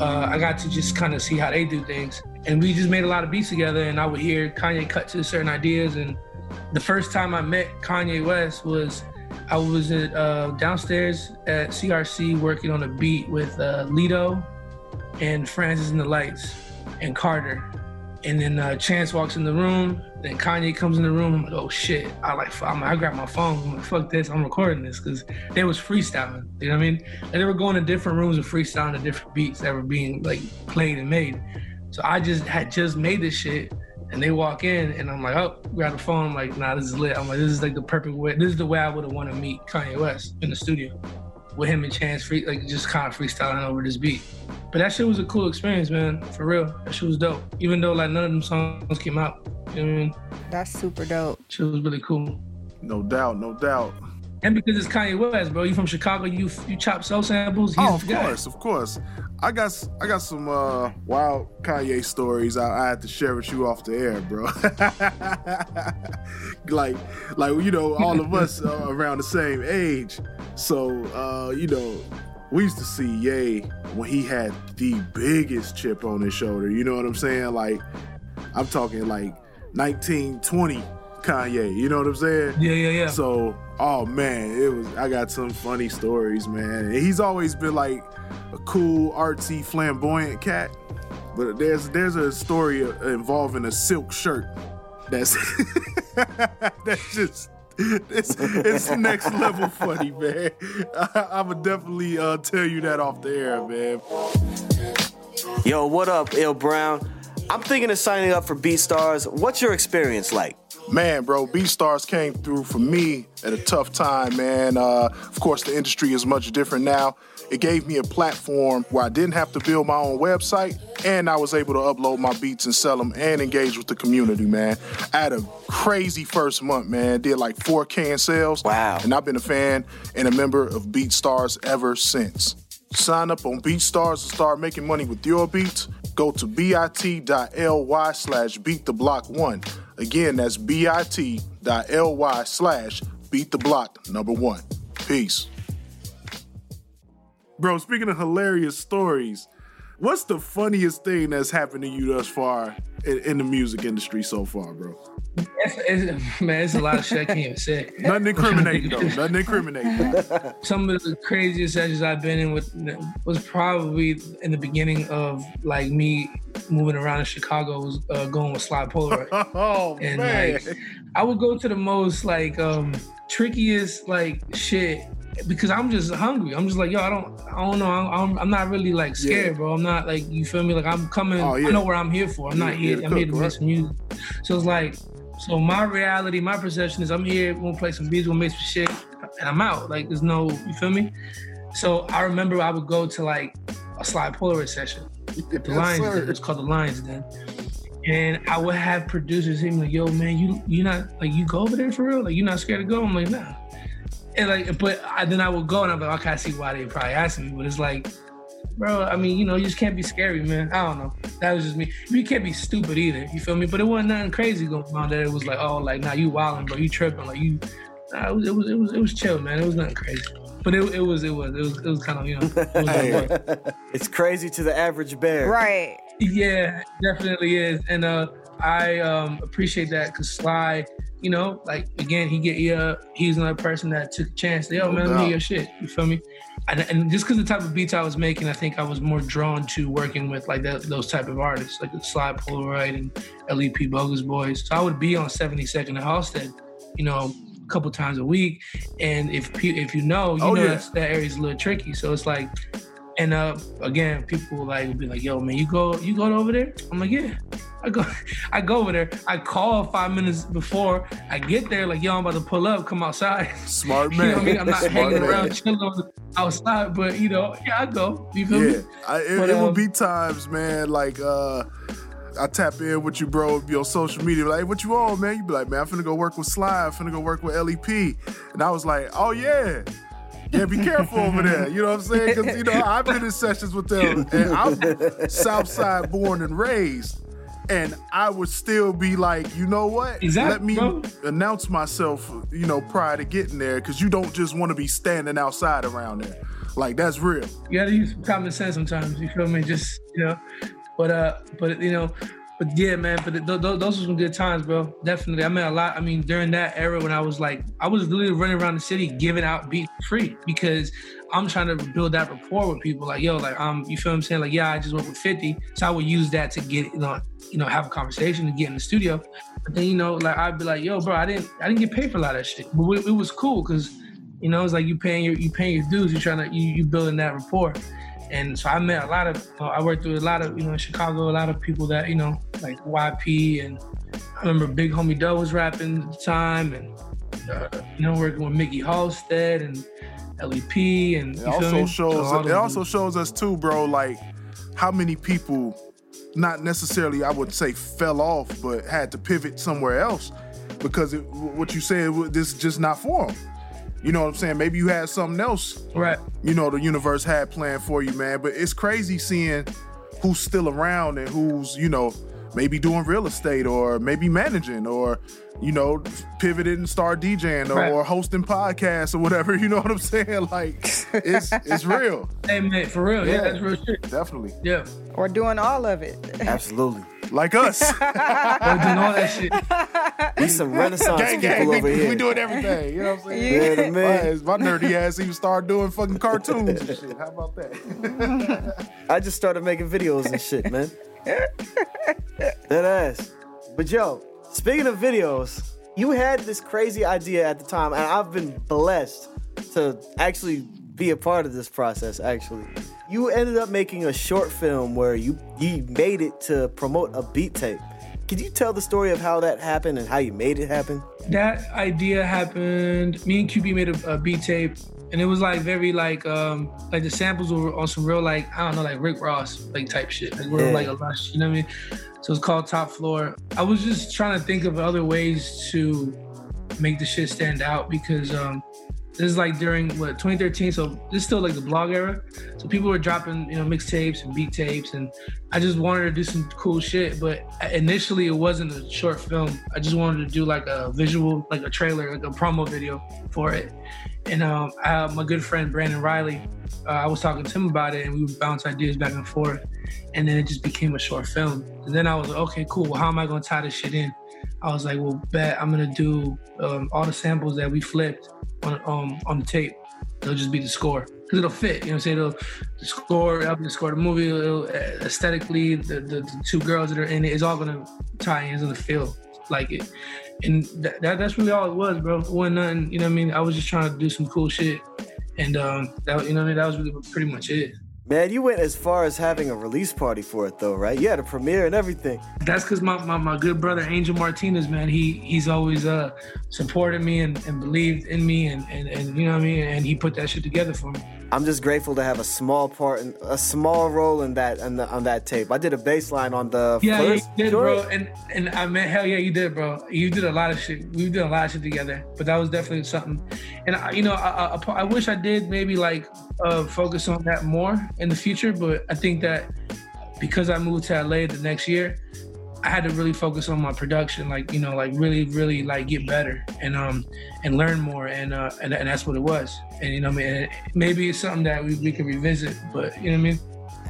Uh, I got to just kind of see how they do things and we just made a lot of beats together and i would hear kanye cut to certain ideas and the first time i met kanye west was i was at, uh, downstairs at crc working on a beat with uh, Lito and francis and the lights and carter. And then uh, chance walks in the room then kanye comes in the room. I'm like oh shit. I like I'm, i grab my phone. I'm like fuck this. I'm recording this because they was freestyling. You know what i mean? And they were going to different rooms and freestyling to different beats that were being like played and made. So I just had just made this shit, and they walk in, and I'm like, oh, grab the phone. I'm like, nah, this is lit. I'm like, this is like the perfect way. This is the way I would have wanted to meet Kanye West in the studio, with him and Chance, free, like just kind of freestyling over this beat. But that shit was a cool experience, man. For real, that shit was dope. Even though like none of them songs came out. You know what I mean? That's super dope. Shit was really cool. No doubt, no doubt. And because it's Kanye West, bro. You from Chicago? You you chop soul samples? He's oh, of course, of course. I got I got some uh, wild Kanye stories I, I had to share with you off the air, bro. like like you know, all of us uh, around the same age. So uh, you know, we used to see Ye when he had the biggest chip on his shoulder. You know what I'm saying? Like I'm talking like 1920 Kanye. You know what I'm saying? Yeah, yeah, yeah. So, oh man, it was. I got some funny stories, man. And he's always been like a cool, artsy, flamboyant cat. But there's there's a story involving a silk shirt. That's that's just it's it's next level funny, man. I, I would definitely uh, tell you that off the air, man. Yo, what up, Il Brown? I'm thinking of signing up for BeatStars. What's your experience like? Man, bro, BeatStars came through for me at a tough time, man. Uh, of course, the industry is much different now. It gave me a platform where I didn't have to build my own website, and I was able to upload my beats and sell them and engage with the community, man. I had a crazy first month, man. Did like 4K in sales. Wow. And I've been a fan and a member of BeatStars ever since. Sign up on BeatStars and start making money with your beats. Go to bit.ly slash beat the block one. Again, that's bit.ly slash beat the block number one. Peace. Bro, speaking of hilarious stories, what's the funniest thing that's happened to you thus far in, in the music industry so far, bro? It's, it's, man, it's a lot of shit I can't even say. Nothing incriminating though. Nothing incriminating. Some of the craziest sessions I've been in with was probably in the beginning of like me moving around in Chicago. Was uh, going with Sly Polaroid. oh and man. like I would go to the most like um trickiest like shit because I'm just hungry. I'm just like, yo, I don't, I don't know. I'm, I'm not really like scared, yeah. bro. I'm not like, you feel me? Like I'm coming. Oh, yeah. I know where I'm here for. I'm not here. I'm cook, here to make some music. So it's like, so my reality, my perception is I'm here, we'll play some beats, we'll make some shit, and I'm out. Like there's no, you feel me? So I remember I would go to like a slide Polaroid session the Lions. It's called the Lions then. And I would have producers hit me like, yo, man, you you not like you go over there for real? Like you're not scared to go? I'm like, nah. and like, but I, then I would go and I'm like, okay, I see why they probably asking me, but it's like, bro, I mean, you know, you just can't be scary, man. I don't know. That was just me. You can't be stupid either. You feel me? But it wasn't nothing crazy going on. That it was like, oh, like, nah, you wilding, bro. You tripping, like you. Nah, it was, it was, it was, it was chill, man. It was nothing crazy. But it, it was, it was, it was, it was kind of, you know. It was like, it's crazy to the average bear. Right. Yeah, definitely is. And uh I um appreciate that because Sly, you know, like again, he get yeah, he's another person that took a chance. Yo, No man, let me doubt. hear your shit. You feel me? And, and just because the type of beats I was making, I think I was more drawn to working with like that, those type of artists, like Sly Polaroid and LEP Bogus Boys. So I would be on 72nd and Halsted, you know, a couple times a week. And if if you know, you Oh, know yeah. that area's a little tricky. So it's like, and uh, again, people like would be like, "Yo, man, you go, you go over there?" I'm like, "Yeah." I go, I go over there. I call five minutes before I get there. Like, yo, I'm about to pull up. Come outside. Smart You man. know what I mean? I'm not Smart hanging man. around chilling outside, but you know, yeah, I go. You feel Yeah, me? I, it, But, it um, would be times, man. Like uh, I tap in with you, bro, be on social media. Like, what you on, man? You be like, man, I'm finna go work with Sly. I'm finna go work with LEP. And I was like, oh yeah. Yeah, be careful over there. You know what I'm saying? Because you know I've been in sessions with them, and I'm Southside born and raised, and I would still be like, you know what? Exactly, Let me bro. announce myself, you know, prior to getting there, because you don't just want to be standing outside around there. Like that's real. You gotta use common sense sometimes. You feel me? Just you know, but uh, but you know, but yeah, man. But th- th- those were some good times, bro. Definitely. I met a lot. I mean, during that era when I was like, I was literally running around the city giving out beats free because I'm trying to build that rapport with people. Like, yo, like, um, you feel I'm saying? Like, yeah, I just went with 50, so I would use that to get, you know, you know, have a conversation and get in the studio. But then, you know, like I'd be like, yo, bro, I didn't, I didn't get paid for a lot of shit, but it, it was cool because, you know, it's like you paying your, you paying your dues. You're trying to, you, you building that rapport. And so I met a lot of, uh, I worked with a lot of, you know, in Chicago, a lot of people that, you know, like YP and I remember Big Homie Doe was rapping at the time and, uh, you know, working with Mikkey Halsted and LEP and It also shows So it also shows us too, bro, like how many people not necessarily I would say fell off, but had to pivot somewhere else because it, what you said this is just not for them. You know what I'm saying? Maybe you had something else, right. you know, the universe had planned for you, man. But it's crazy seeing who's still around and who's, you know, maybe doing real estate or maybe managing or, you know, pivoting and start DJing or, Right. or hosting podcasts or whatever. You know what I'm saying? Like it's it's real. Hey man, for real, yeah, Yeah. that's real shit. Definitely. Yeah, Or doing all of it. Absolutely. Like us. I was doing all that shit. We some Renaissance gang, gang. people We, over here. we doing everything. You know what I'm saying? Yeah, the man. My, my nerdy ass even started doing fucking cartoons and shit. How about that? I just started making videos and shit, man. that ass. But yo, speaking of videos, you had this crazy idea at the time, and I've been blessed to actually be a part of this process. Actually, you ended up making a short film where you you made it to promote a beat tape. Could you tell the story of how that happened and how you made it happen? that idea happened. Me and QB made a, a beat tape, and it was like very like um like the samples were on some real like I don't know like Rick Ross like type shit, like real Yeah. like a lush. You know what I mean? So it's called Top Floor. I was just trying to think of other ways to make the shit stand out because um this is like during what 2013 so this is still like the blog era so people were dropping you know mixtapes and beat tapes and i just wanted to do some cool shit but initially it wasn't a short film i just wanted to do like a visual like a trailer like a promo video for it and um I, my good friend brandon riley uh, i was talking to him about it and we would bounce ideas back and forth and then it just became a short film and then i was like okay cool well how am i going to tie this shit in I was like, well, bet I'm gonna do um, all the samples that we flipped on um, on the tape. It'll just be the score because it'll fit. You know, what I'm saying it'll the score, it'll be the score of the movie. It'll, uh, aesthetically, the, the the two girls that are in it is all gonna tie in. It's gonna feel like it, and that, that that's really all it was, bro. It wasn't nothing. You know what I mean? I was just trying to do some cool shit, and um, that you know what I mean. That was really pretty much it. Man, you went as far as having a release party for it, though, right? You had a premiere and everything. That's because my, my, my good brother Angel Martinez, man, he he's always uh supported me and, and believed in me and, and and you know what I mean, and he put that shit together for me. I'm just grateful to have a small part, in, a small role in that on, the, on that tape. I did a bass line on the yeah, first yeah, you did, bro. And and I mean, hell yeah, you did, bro. You did a lot of shit. We did a lot of shit together. But that was definitely something. And I, you know, I, I, I wish I did maybe like uh, focus on that more in the future. But I think that because I moved to LA the next year, I had to really focus on my production, like you know, like really, really like get better and um and learn more, and uh and, and that's what it was. And you know, what I mean, maybe it's something that we, we can revisit, but you know what I mean.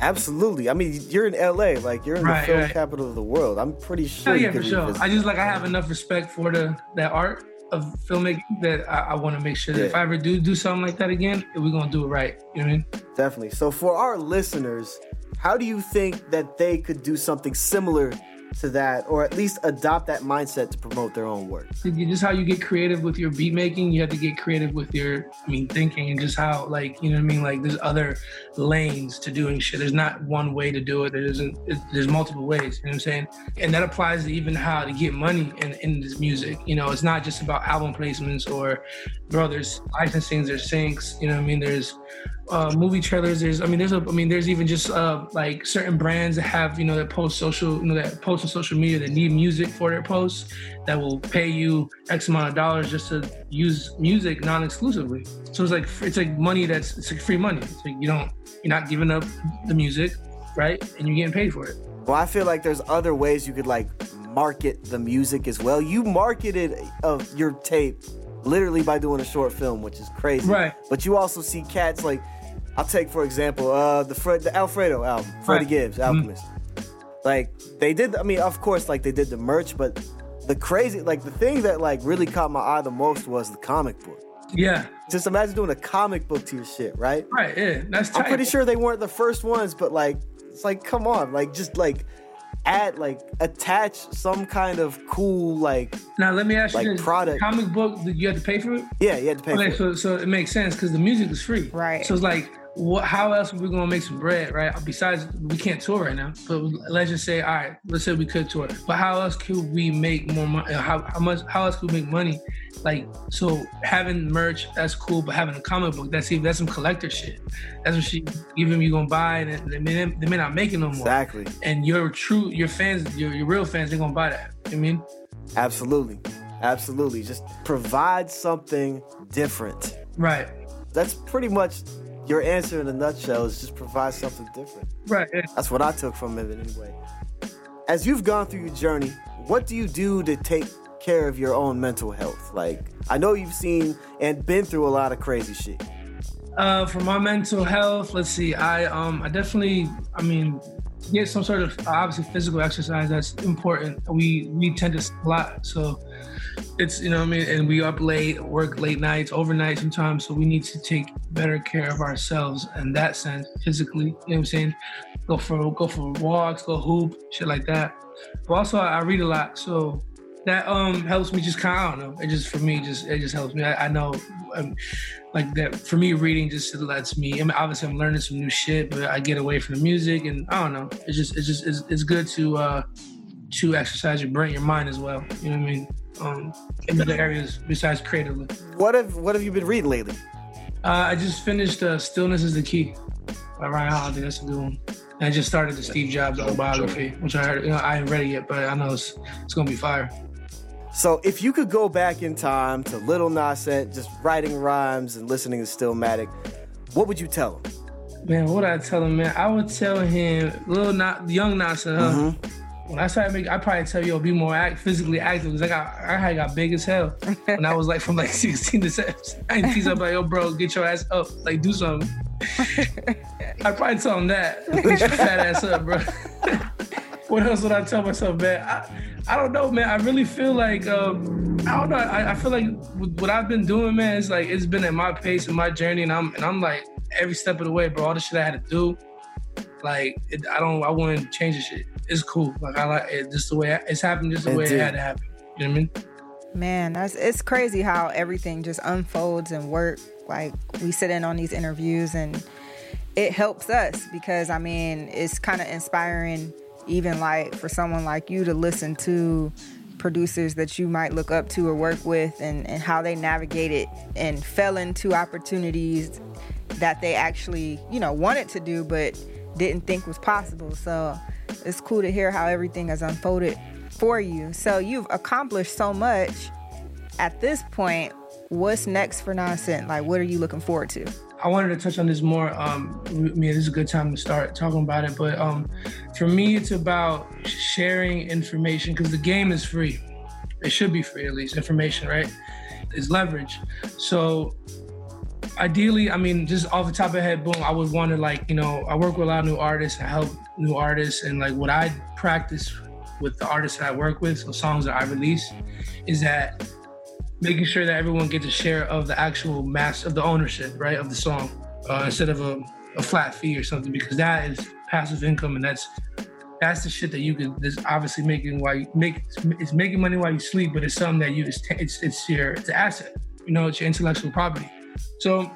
Absolutely. I mean, you're in LA, like you're in Right, the film right. capital of the world. I'm pretty sure. Oh you yeah, for sure. I just like I have enough respect for the that art of filmmaking that I, I want to make sure that if I ever do do something like that again, we're gonna do it right. You know what I mean? Definitely. So for our listeners, how do you think that they could do something similar to that, or at least adopt that mindset to promote their own work? Just how you get creative with your beat making, you have to get creative with your, I mean, thinking and just how, like, you know what I mean? Like, there's other lanes to doing shit. There's not one way to do it. There isn't, there's multiple ways, you know what I'm saying? And that applies to even how to get money in, in this music. You know, it's not just about album placements or, bro, there's licensings, there's syncs, you know what I mean? There's, uh, movie trailers. There's, I mean, there's a, I mean, there's even just uh, like certain brands that have, you know, that post social, you know, that post on social media that need music for their posts that will pay you X amount of dollars just to use music non-exclusively. So it's like it's like money that's it's like free money. It's like you don't, you're not giving up the music, right? And you're getting paid for it. Well, I feel like there's other ways you could like market the music as well. You marketed uh, your tape literally by doing a short film, which is crazy. Right. But you also see cats like, I'll take for example, uh, the Fred, the Alfredo album, Freddie Right. Gibbs, Alchemist. Like they did. I mean, of course, like they did the merch, but the crazy, like the thing that like really caught my eye the most was the comic book. Yeah, Just imagine doing a comic book to your shit, right? right. Yeah, that's tight. I'm pretty sure they weren't the first ones, but like, it's like, come on, like, just like add, like, attach some kind of cool, like, Now let me ask like you this: product. comic book, did you have to pay for it? yeah, you had to pay Okay, for it. so so it makes sense because the music is free. Right. So it's like, what? How else are we gonna make some bread, right? Besides, we can't tour right now. But let's just say, all right, let's say we could tour. But how else could we make more money? Uh, how, how much? How else could we make money? Like, so having merch, that's cool. But having a comic book, that's even that's some collector shit. That's what shit even you gonna buy, and they may, they may not make it no more. Exactly. And your true, your fans, your, your real fans, they're gonna buy that. You know I mean. Absolutely. Absolutely. Just provide something different. Right. That's pretty much your answer in a nutshell is just provide something different. Right. That's what I took from it anyway. As you've gone through your journey, what do you do to take care of your own mental health? Like, I know you've seen and been through a lot of crazy shit. Uh, for my mental health, let's see. I um, I definitely, I mean, get some sort of obviously physical exercise. That's important. We we tend to a lot, so it's you know what I mean. And we up late, work late nights, overnight sometimes. So we need to take better care of ourselves in that sense, physically. You know what I'm saying? Go for go for walks, go hoop, shit like that. But also, I, I read a lot, so that um helps me just kind of, I don't know. It just for me, just it just helps me. I, I know, um, like that for me, reading just lets me. I mean, obviously, I'm learning some new shit, but I get away from the music, and I don't know. It's just it's just it's, it's good to uh to exercise your brain, your mind as well. You know what I mean? Um, in other areas besides creatively. What have what have you been reading lately? Uh, I just finished uh, "Stillness Is the Key" by Ryan Holiday. That's a good one. And I just started the Steve Jobs autobiography, which I heard. You know, I ain't read it yet, but I know it's it's gonna be fire. So, if you could go back in time to Little Nas X, just writing rhymes and listening to Stillmatic, what would you tell him? Man, what I tell him, man? I would tell him, little not young Nasa, huh? When I started making, I probably tell you, be more act, physically active because I got, I had got big as hell when I was like from like 16 to 17. I'm like, yo, bro, get your ass up, like do something. I probably tell him that, get your fat ass up, bro. what else would I tell myself, man? I, I don't know, man. I really feel like, um, I don't know. I, I feel like what I've been doing, man, it's like it's been at my pace and my journey, and I'm and I'm like every step of the way, bro. All the shit I had to do, like it, I don't, I wouldn't change the shit. It's cool. Like I like it, just the way it's happened, just the way Indeed. it had to happen. You know what I mean? Man, that's it's crazy how everything just unfolds and work. Like we sit in on these interviews and it helps us because I mean it's kind of inspiring even like for someone like you to listen to producers that you might look up to or work with and, and how they navigated and fell into opportunities that they actually, you know, wanted to do but didn't think was possible. So it's cool to hear how everything has unfolded for you. So you've accomplished so much at this point. What's next for Nascent? Like, what are you looking forward to? I wanted to touch on this more. Um, I mean, this is a good time to start talking about it. But um, for me, it's about sharing information because the game is free. It should be free, at least information, right? Is leverage. So ideally, I mean, just off the top of head, boom, I would want to like, you know, I work with a lot of new artists. I help new artists, and like what I practice with the artists that I work with, so songs that I release, is that making sure that everyone gets a share of the actual mass of the ownership, right, of the song, uh, instead of a, a flat fee or something, because that is passive income, and that's that's the shit that you can. That's obviously making while you make it's making money while you sleep, but it's something that you it's it's, it's your it's asset. You know, it's your intellectual property. So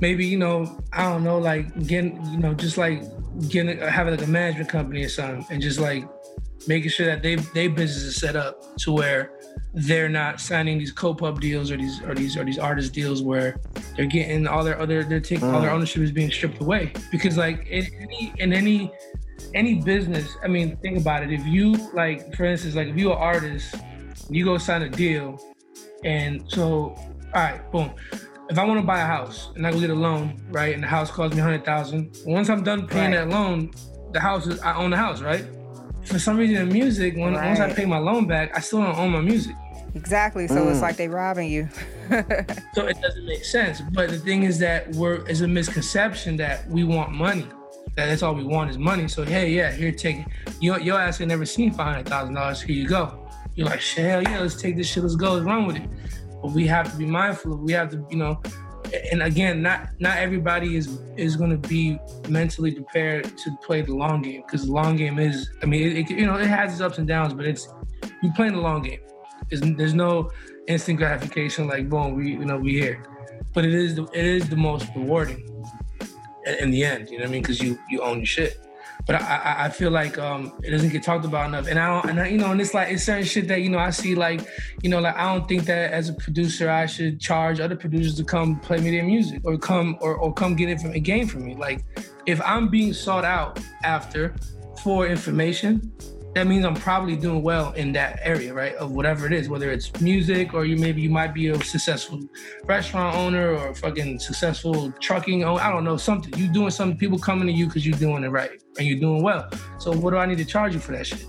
maybe you know I don't know, like getting you know just like getting having like a management company or something, and just like making sure that they they business is set up to where they're not signing these co-pub deals or these or these or these artist deals where they're getting all their other they're taking mm. all their mm. ownership is being stripped away because like in any in any any business i mean think about it if you like for instance like if you're an artist you go sign a deal and so all right boom if i want to buy a house and i go get a loan right and the house costs me 100000 once i'm done paying right. that loan the house is i own the house right for some reason in music, when right. once I pay my loan back, I still don't own my music. Exactly. So mm. it's like they're robbing you. so it doesn't make sense. But the thing is that we're is a misconception that we want money. That that's all we want is money. So hey, yeah, here take it. Your your ass ain't never seen five hundred thousand dollars. Here you go. You're like, hell yeah, let's take this shit. Let's go. Let's run with it. But we have to be mindful of. We have to, you know, and again, not not everybody is is going to be mentally prepared to play the long game because the long game is. I mean, it, it, you know, it has its ups and downs, but it's you playing the long game. There's, there's no instant gratification like boom, we you know we here, but it is the, it is the most rewarding in the end. You know what I mean? Because you you own your shit but I, I feel like um, it doesn't get talked about enough. And I don't, and I, you know, and it's like it's certain shit that you know I see like, you know, like I don't think that as a producer I should charge other producers to come play me their music or come or, or come get it from a game from me. Like, if I'm being sought out after for information, that means I'm probably doing well in that area, right? Of whatever it is, whether it's music or you maybe you might be a successful restaurant owner or fucking successful trucking owner. I don't know, something. You doing something, people coming to you because you're doing it right and you're doing well. So what do I need to charge you for that shit?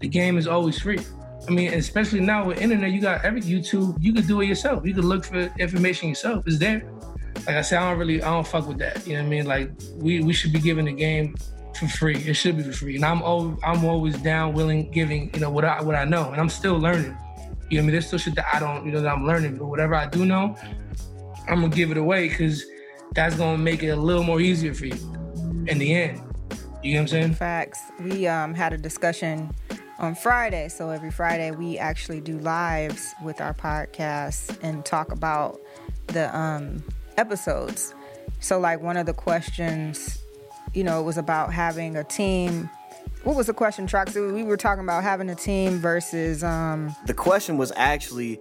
The game is always free. I mean, especially now with internet, you got every YouTube, you could do it yourself. You could look for information yourself. It's there. Like I said, I don't really, I don't fuck with that. You know what I mean? Like we, we should be giving the game for free. It should be for free. And I'm always, I'm always down, willing, giving, you know, what I what I know. And I'm still learning. You know I mean? There's still shit that I don't, you know, that I'm learning. But whatever I do know, I'm gonna give it away because that's gonna make it a little more easier for you in the end. You know what I'm saying? Facts. We um, had a discussion on Friday. So every Friday we actually do lives with our podcast and talk about the um, episodes. So like one of the questions you know, it was about having a team. What was the question, Troxy? We were talking about having a team versus. Um, the question was actually,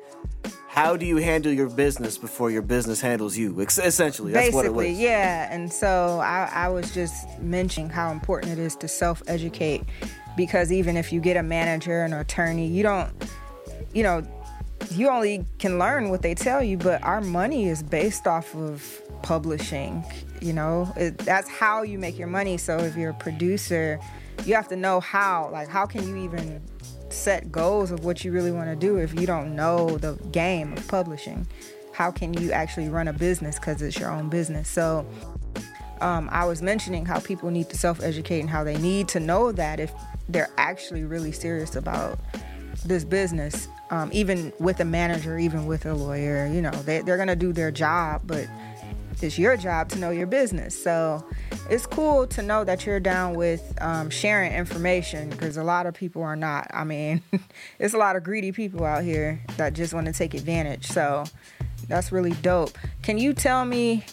how do you handle your business before your business handles you? Essentially, that's what it was. yeah. And so I, I was just mentioning how important it is to self educate because even if you get a manager, an attorney, you don't, you know, you only can learn what they tell you, but our money is based off of publishing. You know, it, that's how you make your money. So if you're a producer, you have to know how. Like, how can you even set goals of what you really want to do if you don't know the game of publishing? How can you actually run a business because it's your own business? So, um, I was mentioning how people need to self educate and how they need to know that if they're actually really serious about this business, um, even with a manager, even with a lawyer, you know, they, they're going to do their job, but it's your job to know your business. So it's cool to know that you're down with um, sharing information because a lot of people are not. I mean, it's a lot of greedy people out here that just want to take advantage. So that's really dope. Can you tell me,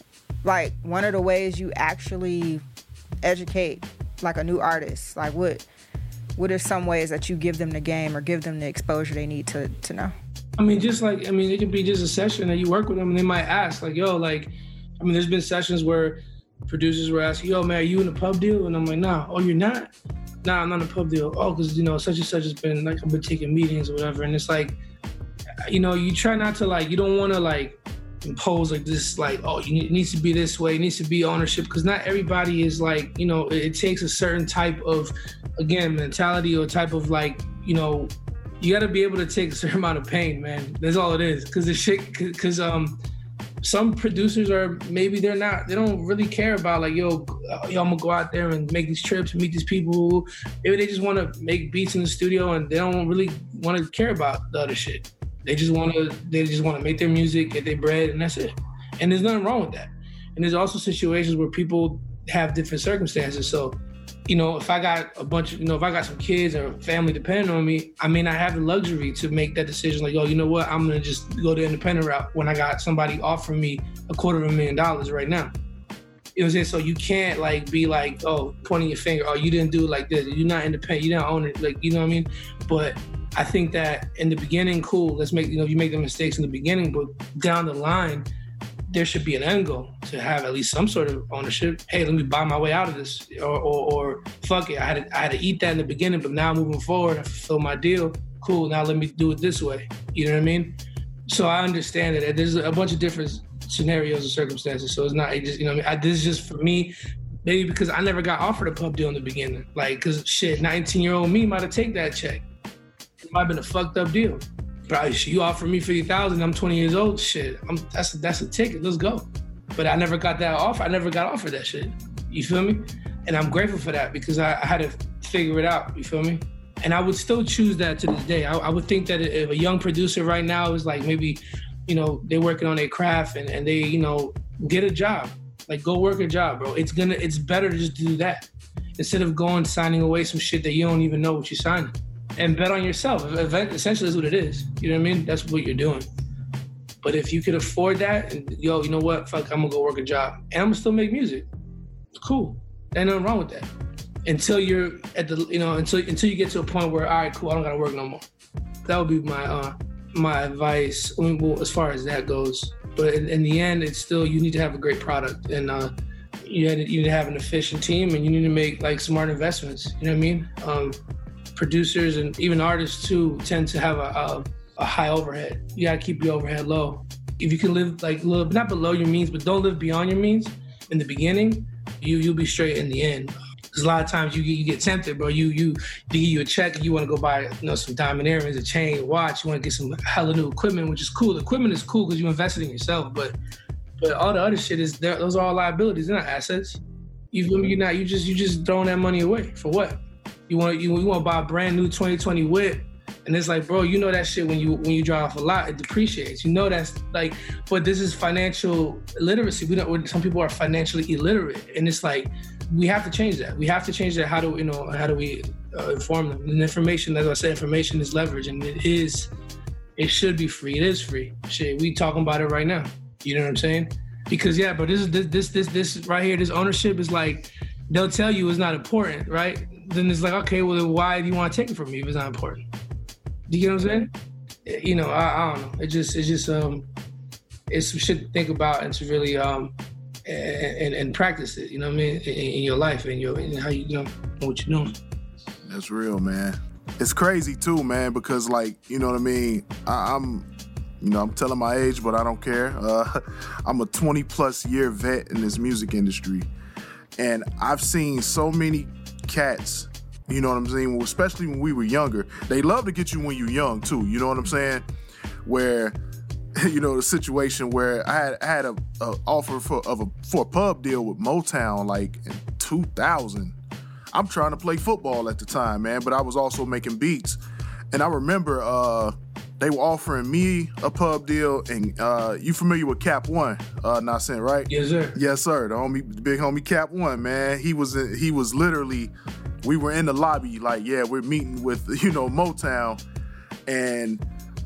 like, one of the ways you actually educate, like, a new artist? Like, what? What are some ways that you give them the game or give them the exposure they need to to know? I mean, just like I mean, it could be just a session that you work with them, and they might ask, like, "Yo, like, I mean, there's been sessions where producers were asking, "Yo, man, are you in a pub deal?" And I'm like, "Nah." Oh, you're not? Nah, I'm not in a pub deal. Oh, because you know, such and such has been like I've been taking meetings or whatever, and it's like, you know, you try not to like, you don't want to like impose like this like oh you need, it needs to be this way it needs to be ownership because not everybody is like you know it, it, takes a certain type of again mentality or type of like you know you got to be able to take a certain amount of pain man that's all it is because the shit because um some producers are maybe they're not they don't really care about like yo, uh, yo I'm gonna go out there and make these trips meet these people maybe they just want to make beats in the studio and they don't really want to care about the other shit. They just want to they just want to make their music get their bread and that's it. And there's nothing wrong with that. And there's also situations where people have different circumstances. So you know, if I got a bunch of, you know, if I got some kids or family depending on me, I may not have the luxury to make that decision. Like, oh, you know what? I'm gonna just go the independent route when I got somebody offering me a quarter of a million dollars right now. You know what I'm saying? So you can't like be like, oh, pointing your finger, oh, you didn't do it like this. You're not independent. You don't own it. Like, you know what I mean? But I think that in the beginning, cool. Let's make you know you make the mistakes in the beginning, but down the line, there should be an end goal to have at least some sort of ownership. Hey, let me buy my way out of this, or, or, or fuck it, I had to, I had to eat that in the beginning, but now moving forward, I fulfill my deal. Cool, now let me do it this way. You know what I mean? So I understand that there's a bunch of different scenarios and circumstances. So it's not it just you know? I, this is just for me. Maybe because I never got offered a pub deal in the beginning. Like, cause shit, 19 year old me might have taken that check. It might have been a fucked up deal bro, you offer me fifty thousand. I'm 20 years old. Shit, I'm, that's a, that's a ticket. Let's go. But I never got that offer. I never got offered that shit. You feel me? And I'm grateful for that because I, I had to figure it out. You feel me? And I would still choose that to this day. I, I would think that if a young producer right now is like maybe, you know, they're working on their craft and, and they, you know, get a job. Like go work a job, bro. It's gonna it's better to just do that instead of going signing away some shit that you don't even know what you're signing and bet on yourself. Essentially, is what it is. You know what I mean? That's what you're doing. But if you could afford that, yo, you know what? Fuck, I'm gonna go work a job, and I'm gonna still make music. Cool. Ain't nothing wrong with that. Until you're at the, you know, until until you get to a point where, all right, cool, I don't gotta work no more. That would be my uh my advice. I mean, well, as far as that goes. But in, in the end, it's still you need to have a great product, and uh, you, had, you need to have an efficient team, and you need to make like smart investments. You know what I mean? Um, producers and even artists too tend to have a, a, a high overhead. You gotta keep your overhead low. If you can live like little, not below your means, but don't live beyond your means in the beginning, you you'll be straight in the end. Because a lot of times you get, you get tempted, bro. You you they give you a check you want to go buy you know some diamond earrings, a chain, a watch. You want to get some hella new equipment, which is cool. The equipment is cool because you invested in yourself, but but all the other shit is those are all liabilities. They're not assets. You feel me? You're not. You just you just throwing that money away for what? You want you, you want to buy a brand new 2020 whip, and it's like, bro, you know that shit when you when you drive off a lot, it depreciates. You know that's like, but this is financial literacy. We don't. Some people are financially illiterate, and it's like we have to change that. We have to change that. How do you know? How do we uh, inform them? And information, as I said, information is leverage, and it is. It should be free. It is free. Shit, we talking about it right now. You know what I'm saying? Because yeah, but this is this this this this right here. This ownership is like they'll tell you it's not important, right? Then it's like, okay, well, then why do you want to take it from me if it's not important? Do you get what I'm saying? You know, I, I don't know. It just, it's just, um, it's some shit to think about and to really, um, and, and practice it. You know what I mean? In, in your life and your, and how you, you know, what you're doing. That's real, man. It's crazy too, man, because like, you know what I mean? I, am you know, I'm telling my age, but I don't care. Uh, I'm a 20 plus year vet in this music industry. And I've seen so many cats. You know what I'm saying? Well, especially when we were younger. They love to get you when you're young too. You know what I'm saying? Where you know the situation where I had I had a, a offer for of a for a pub deal with Motown like in 2000. I'm trying to play football at the time, man, but I was also making beats. And I remember uh, they were offering me a pub deal, and uh, you familiar with Cap One, uh, not saying right? Yes, sir. Yes, sir. The homie, the big homie Cap One, man. He was he was literally, we were in the lobby, like, yeah, we're meeting with you know Motown, and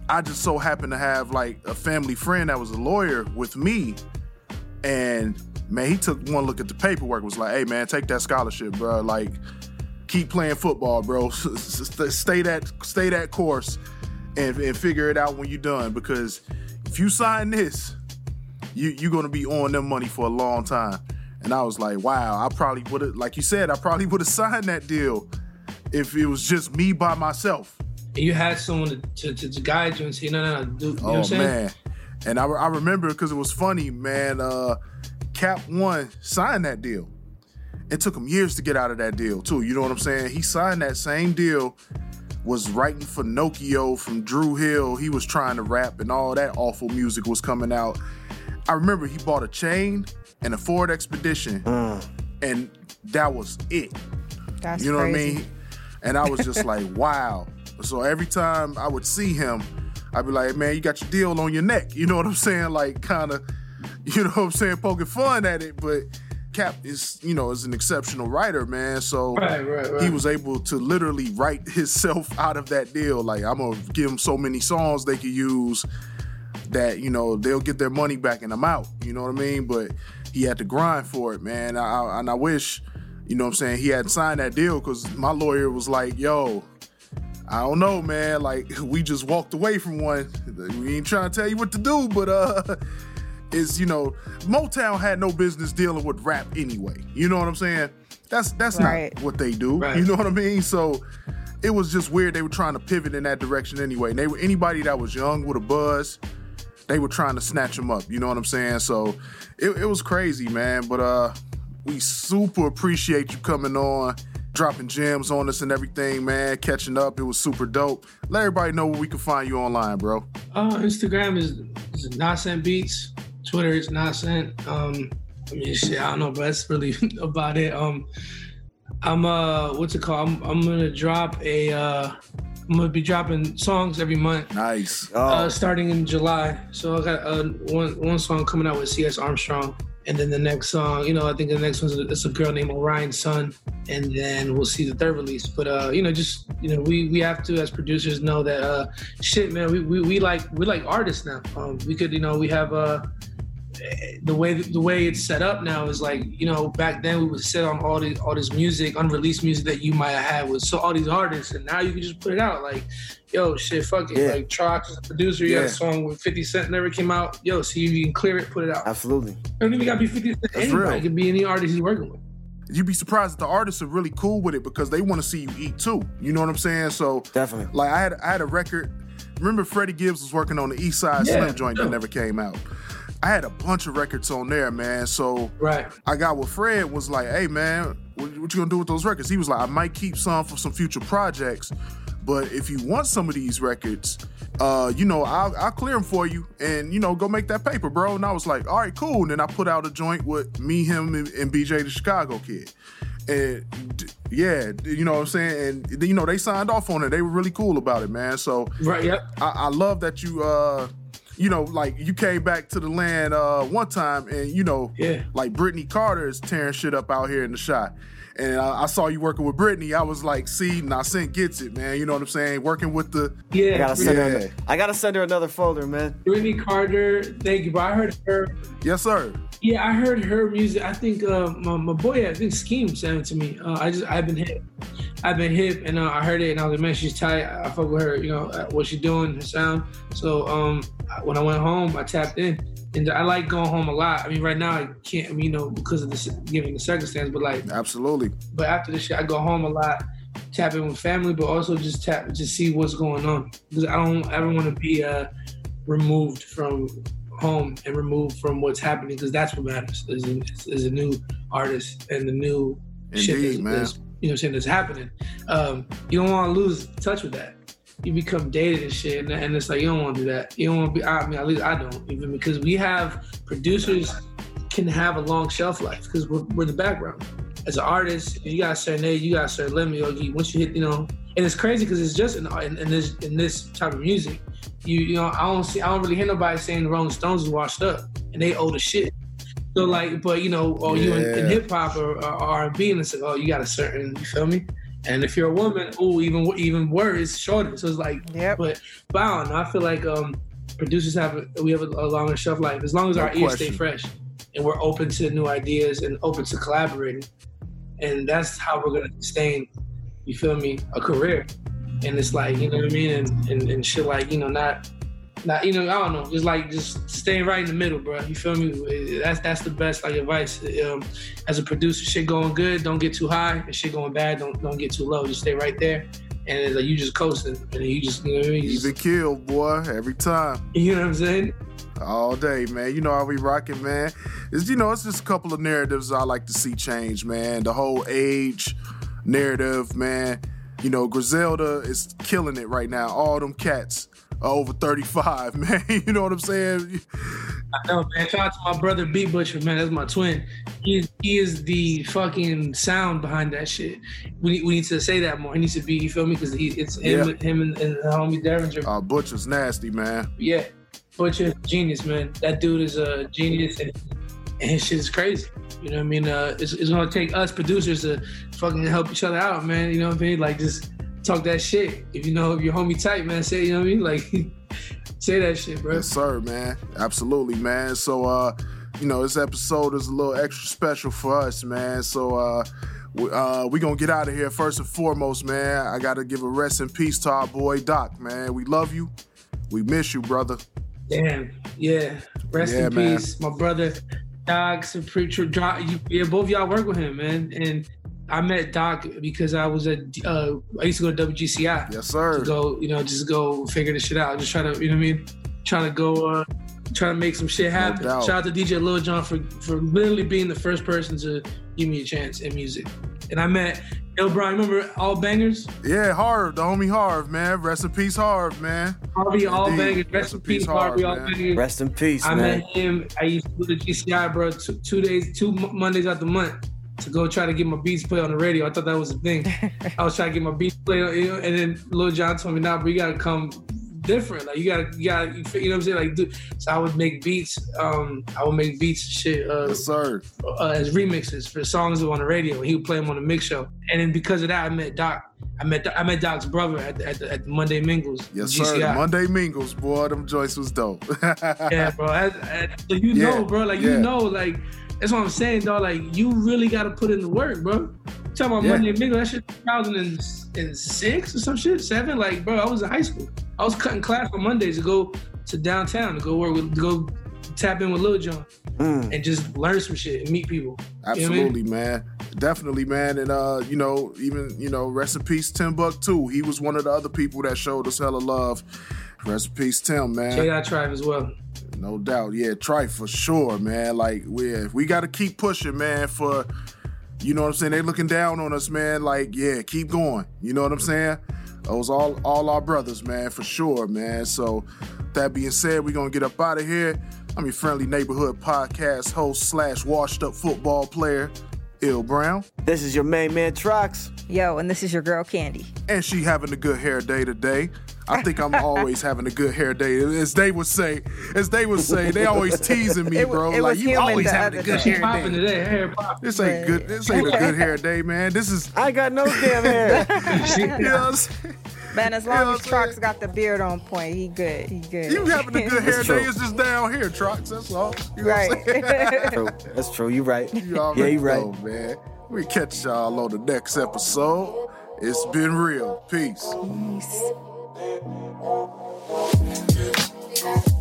I just so happened to have like a family friend that was a lawyer with me, and man, he took one look at the paperwork, was like, hey man, take that scholarship, bro. Like, keep playing football, bro. stay that stay that course and, and figure it out when you're done. Because if you sign this you you're gonna be on them money for a long time. And I was like, wow, I probably would have, like you said, I probably would have signed that deal if it was just me by myself. And you had someone to, to, to guide you and say, no, no, no, do, you know what I'm Oh saying? man, and I, I remember because it was funny, man. Uh, Cap One signed that deal. It took him years to get out of that deal too. You know what I'm saying? He signed that same deal, was writing for Nokio from Dru Hill. He was trying to rap, and all that awful music was coming out. I remember he bought a chain and a Ford Expedition, mm. and that was it. That's You know crazy. what I mean? And I was just like, wow. So every time I would see him, I'd be like, man, you got your deal on your neck. You know what I'm saying? Like, kind of, you know what I'm saying, poking fun at it. But Cap is, you know, is an exceptional writer, man. So Right, right, right. he was able to literally write himself out of that deal. Like, I'm gonna give him so many songs they could use that you know they'll get their money back and I'm out. You know what I mean? But he had to grind for it, man. I, I- and I wish, you know what I'm saying, he hadn't signed that deal because my lawyer was like, "Yo, I don't know, man. Like we just walked away from one. We ain't trying to tell you what to do, but uh." Is you know, Motown had no business dealing with rap anyway. You know what I'm saying? That's that's Right. not what they do. Right. You know what I mean? So it was just weird. They were trying to pivot in that direction anyway. And they were anybody that was young with a buzz, they were trying to snatch them up. You know what I'm saying? So it, it was crazy, man. But uh, we super appreciate you coming on, dropping gems on us and everything, man. Catching up, it was super dope. Let everybody know where we can find you online, bro. Uh, Instagram is, is Nascent beats. Twitter is Nascent. Um, I mean, shit, I don't know, but that's really about it. Um, I'm uh, what's it called? I'm, I'm gonna drop a. Uh, I'm gonna be dropping songs every month, Nice. Oh, uh, starting in July. So I got uh, one one song coming out with C.S. Armstrong, and then the next song, you know, I think the next one's a, it's a girl named Orion Sun, and then we'll see the third release. But uh, you know, just you know, we we have to as producers know that uh, shit, man, we, we, we like we like artists now. Um, we could, you know, we have uh the way the way it's set up now is like you know back then we would sit on all these all this music unreleased music that you might have had with so all these artists and now you can just put it out like yo shit fuck it Yeah. like Trox is a producer you got Yeah. a song with 50 Cent never came out yo see if you can clear it put it out absolutely. it don't even gotta be 50 Cent That's anybody real. it could be any artist he's working with You'd be surprised that the artists are really cool with it because they want to see you eat too. You know what I'm saying? So Definitely. Like I had I had a record. Remember Freddie Gibbs was working on the East Side Yeah, Slim joint that never came out. I had a bunch of records on there, man. So right I got with Fred was like, "Hey, man, what, what you gonna do with those records?" He was like, "I might keep some for some future projects, but if you want some of these records, uh, you know, I'll, I'll clear them for you, and you know, go make that paper, bro." And I was like, "All right, cool." And then I put out a joint with me, him, and, and BJ, the Chicago kid. And yeah, you know what I'm saying? And you know, they signed off on it. They were really cool about it, man. So right yep I, I love that you uh you know like you came back to the land uh one time and you know Yeah. like Brittney Carter is tearing shit up out here in the shot. And I, I saw you working with Brittney. I was like, see, Nascent gets it, man. You know what I'm saying? Working with the yeah I gotta send her. Another, I gotta send her another folder, man. Brittney Carter thank you but I heard her yes, sir. Yeah, I heard her music. I think uh, my, my boy, I think Scheme sent it to me. Uh, I just I've been hip, I've been hip, and uh, I heard it, and I was like, man, she's tight. I, fuck with her, you know, what she doing, her sound. So um, when I went home, I tapped in, and I like going home a lot. I mean, right now I can't, I mean, you know, because of the given the circumstance, but like, Absolutely. but after this shit, I go home a lot, tap in with family, but also just tap, just see what's going on because I don't ever want to be uh removed from home and removed from what's happening because that's what matters is a, is a new artist and the new shit that's, man. that's, you know what I'm saying that's happening. Um, you don't want to lose touch with that. You become dated and shit, and, and it's like you don't want to do that. You don't want to be. I mean, at least I don't, even because we have producers can have a long shelf life because we're, we're the background. As an artist, you got a certain age, you got a certain limit. Or once you hit, you know, and it's crazy because it's just in, in, in this in this type of music. You you know, I don't see, I don't really hear nobody saying the Rolling Stones is washed up and they old as shit. So like, but you know, oh, you in, in hip hop or, or R and B, and it's like, oh, you got a certain, you feel me? And if you're a woman, oh, even even worse, shorter. So it's like, Yep. but but I don't know. I feel like um, producers have a, we have a, a longer shelf life as long as No our ears stay fresh and we're open to new ideas and open to collaborating, and that's how we're gonna sustain. You feel me? A career, and it's like you know what I mean, and and, and shit like you know not Not, you know, I don't know, just like just staying right in the middle, bro. You feel me? That's that's the best like advice. Um, as a producer, shit going good, don't get too high. And shit going bad, don't don't get too low. Just stay right there, and it's like you just coasting, and you just you know what I mean. Kill, boy, every time. you know what I'm saying? All day, man. You know how we rocking, man. It's you know, it's just a couple of narratives I like to see change, man. The whole age narrative, man. You know, Griselda is killing it right now. All them cats are over 35, man. You know what I'm saying? I know, man. Shout out to my brother Beat Butcha, man. That's my twin. He is, he is the fucking sound behind that shit. We, need- we need to say that more. He needs to be, you feel me? Because it's him, Yeah. him and, and the homie Daringer. Uh, Butcha's nasty, man. Yeah, Butcha, genius, man. That dude is a genius, and, and his shit is crazy. You know what I mean? Uh, it's, it's gonna take us producers to fucking help each other out, man. You know what I mean? Like just talk that shit. If you know if your homie tight, man, say you know what I mean? Like say that shit, bro. Yes, sir, man. Absolutely, man. So, uh, you know, this episode is a little extra special for us, man. So, uh, we, uh, we gonna get out of here first and foremost, man. I gotta give a rest in peace to our boy Doc, man. We love you. We miss you, brother. Damn. Yeah. Rest Yeah, in man. peace, my brother. Doc, some preacher. Both y'all work with him, man. And I met Doc because I was at. Uh, I used to go to WGCI. Yes, sir. to go, you know, just go figure this shit out. Just try to, you know what I mean? Trying to go, uh, trying to make some shit happen. doubt. Shout out to DJ Lil Jon for for literally being the first person to give me a chance in music. And I met El Brian. Remember All Bangers? Yeah, Harv, the homie Harv, man. Rest in peace, Harv, man. Harvey All Indeed. Bangers. Rest in peace, Harvey All. Bangers. Rest in peace, I man. met him. I used to go to GCI, bro, two, two days, two Mondays out the month to go try to get my beats played on the radio. I thought that was a thing. I was trying to get my beats played, on, you know, and then Lil John told me, "Nah, bro, you gotta come different. Like you gotta, you gotta, you, know what I'm saying? Like, do, so I would make beats. Um, I would make beats, shit, uh, Yes, sir. uh, as remixes for songs on the radio, and he would play them on the mix show. And then because of that, I met Doc. I met I met Doc's brother at the, at the, at the Monday Mingles. Yes, GCI. sir. The Monday Mingles, boy. Them joints was dope. yeah, bro. I, I, so you Yeah, know, bro. Like yeah. you know, like that's what I'm saying, dog. Like you really got to put in the work, bro. You talking about Yeah. Monday Mingle? That shit 2006 or some shit, seven. Like, bro, I was in high school. I was cutting class on Mondays to go to downtown to go work with, to go tap in with Lil Jon Mm. and just learn some shit and meet people. You know I mean? Absolutely, man. Definitely, man. And uh, you know, even you know, rest in peace, Timbuck2. He was one of the other people that showed us hella love. Rest in peace, Tim, man. J.I. Tribe as well. No doubt. Yeah, try for sure, man. Like we we gotta keep pushing, man, for you know what I'm saying? They looking down on us, man. Like, yeah, keep going. You know what I'm saying? Those all all our brothers, man, for sure, man. So that being said, we're gonna get up out of here. I'm your friendly neighborhood podcast host slash washed up football player, Ill Brown. This is your main man, Trox. Yo, and this is your girl Candy. And she having a good hair day today. I think I'm always having a good hair day. As they would say, as they would say, they always teasing me, bro. it like you humid always the having a good hair day. today. Hair. This ain't good. This ain't a good hair day, man. This is I got no damn hair. you know what I'm saying? Man, as You know long what as I'm? Trox got the beard on point, he good. He good. You having a good hair That's true. day. It's just down here, Trox. That's all. You know what I'm right. saying? true. That's true. You right. You yeah, already you right. know, man. We catch y'all on the next episode. It's been real. Peace. Peace.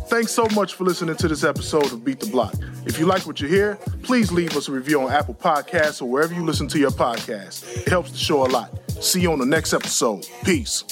Thanks so much for listening to this episode of Beat the Block. If you like what you hear, please leave us a review on Apple Podcasts or wherever you listen to your podcast. It helps the show a lot. See you on the next episode. Peace.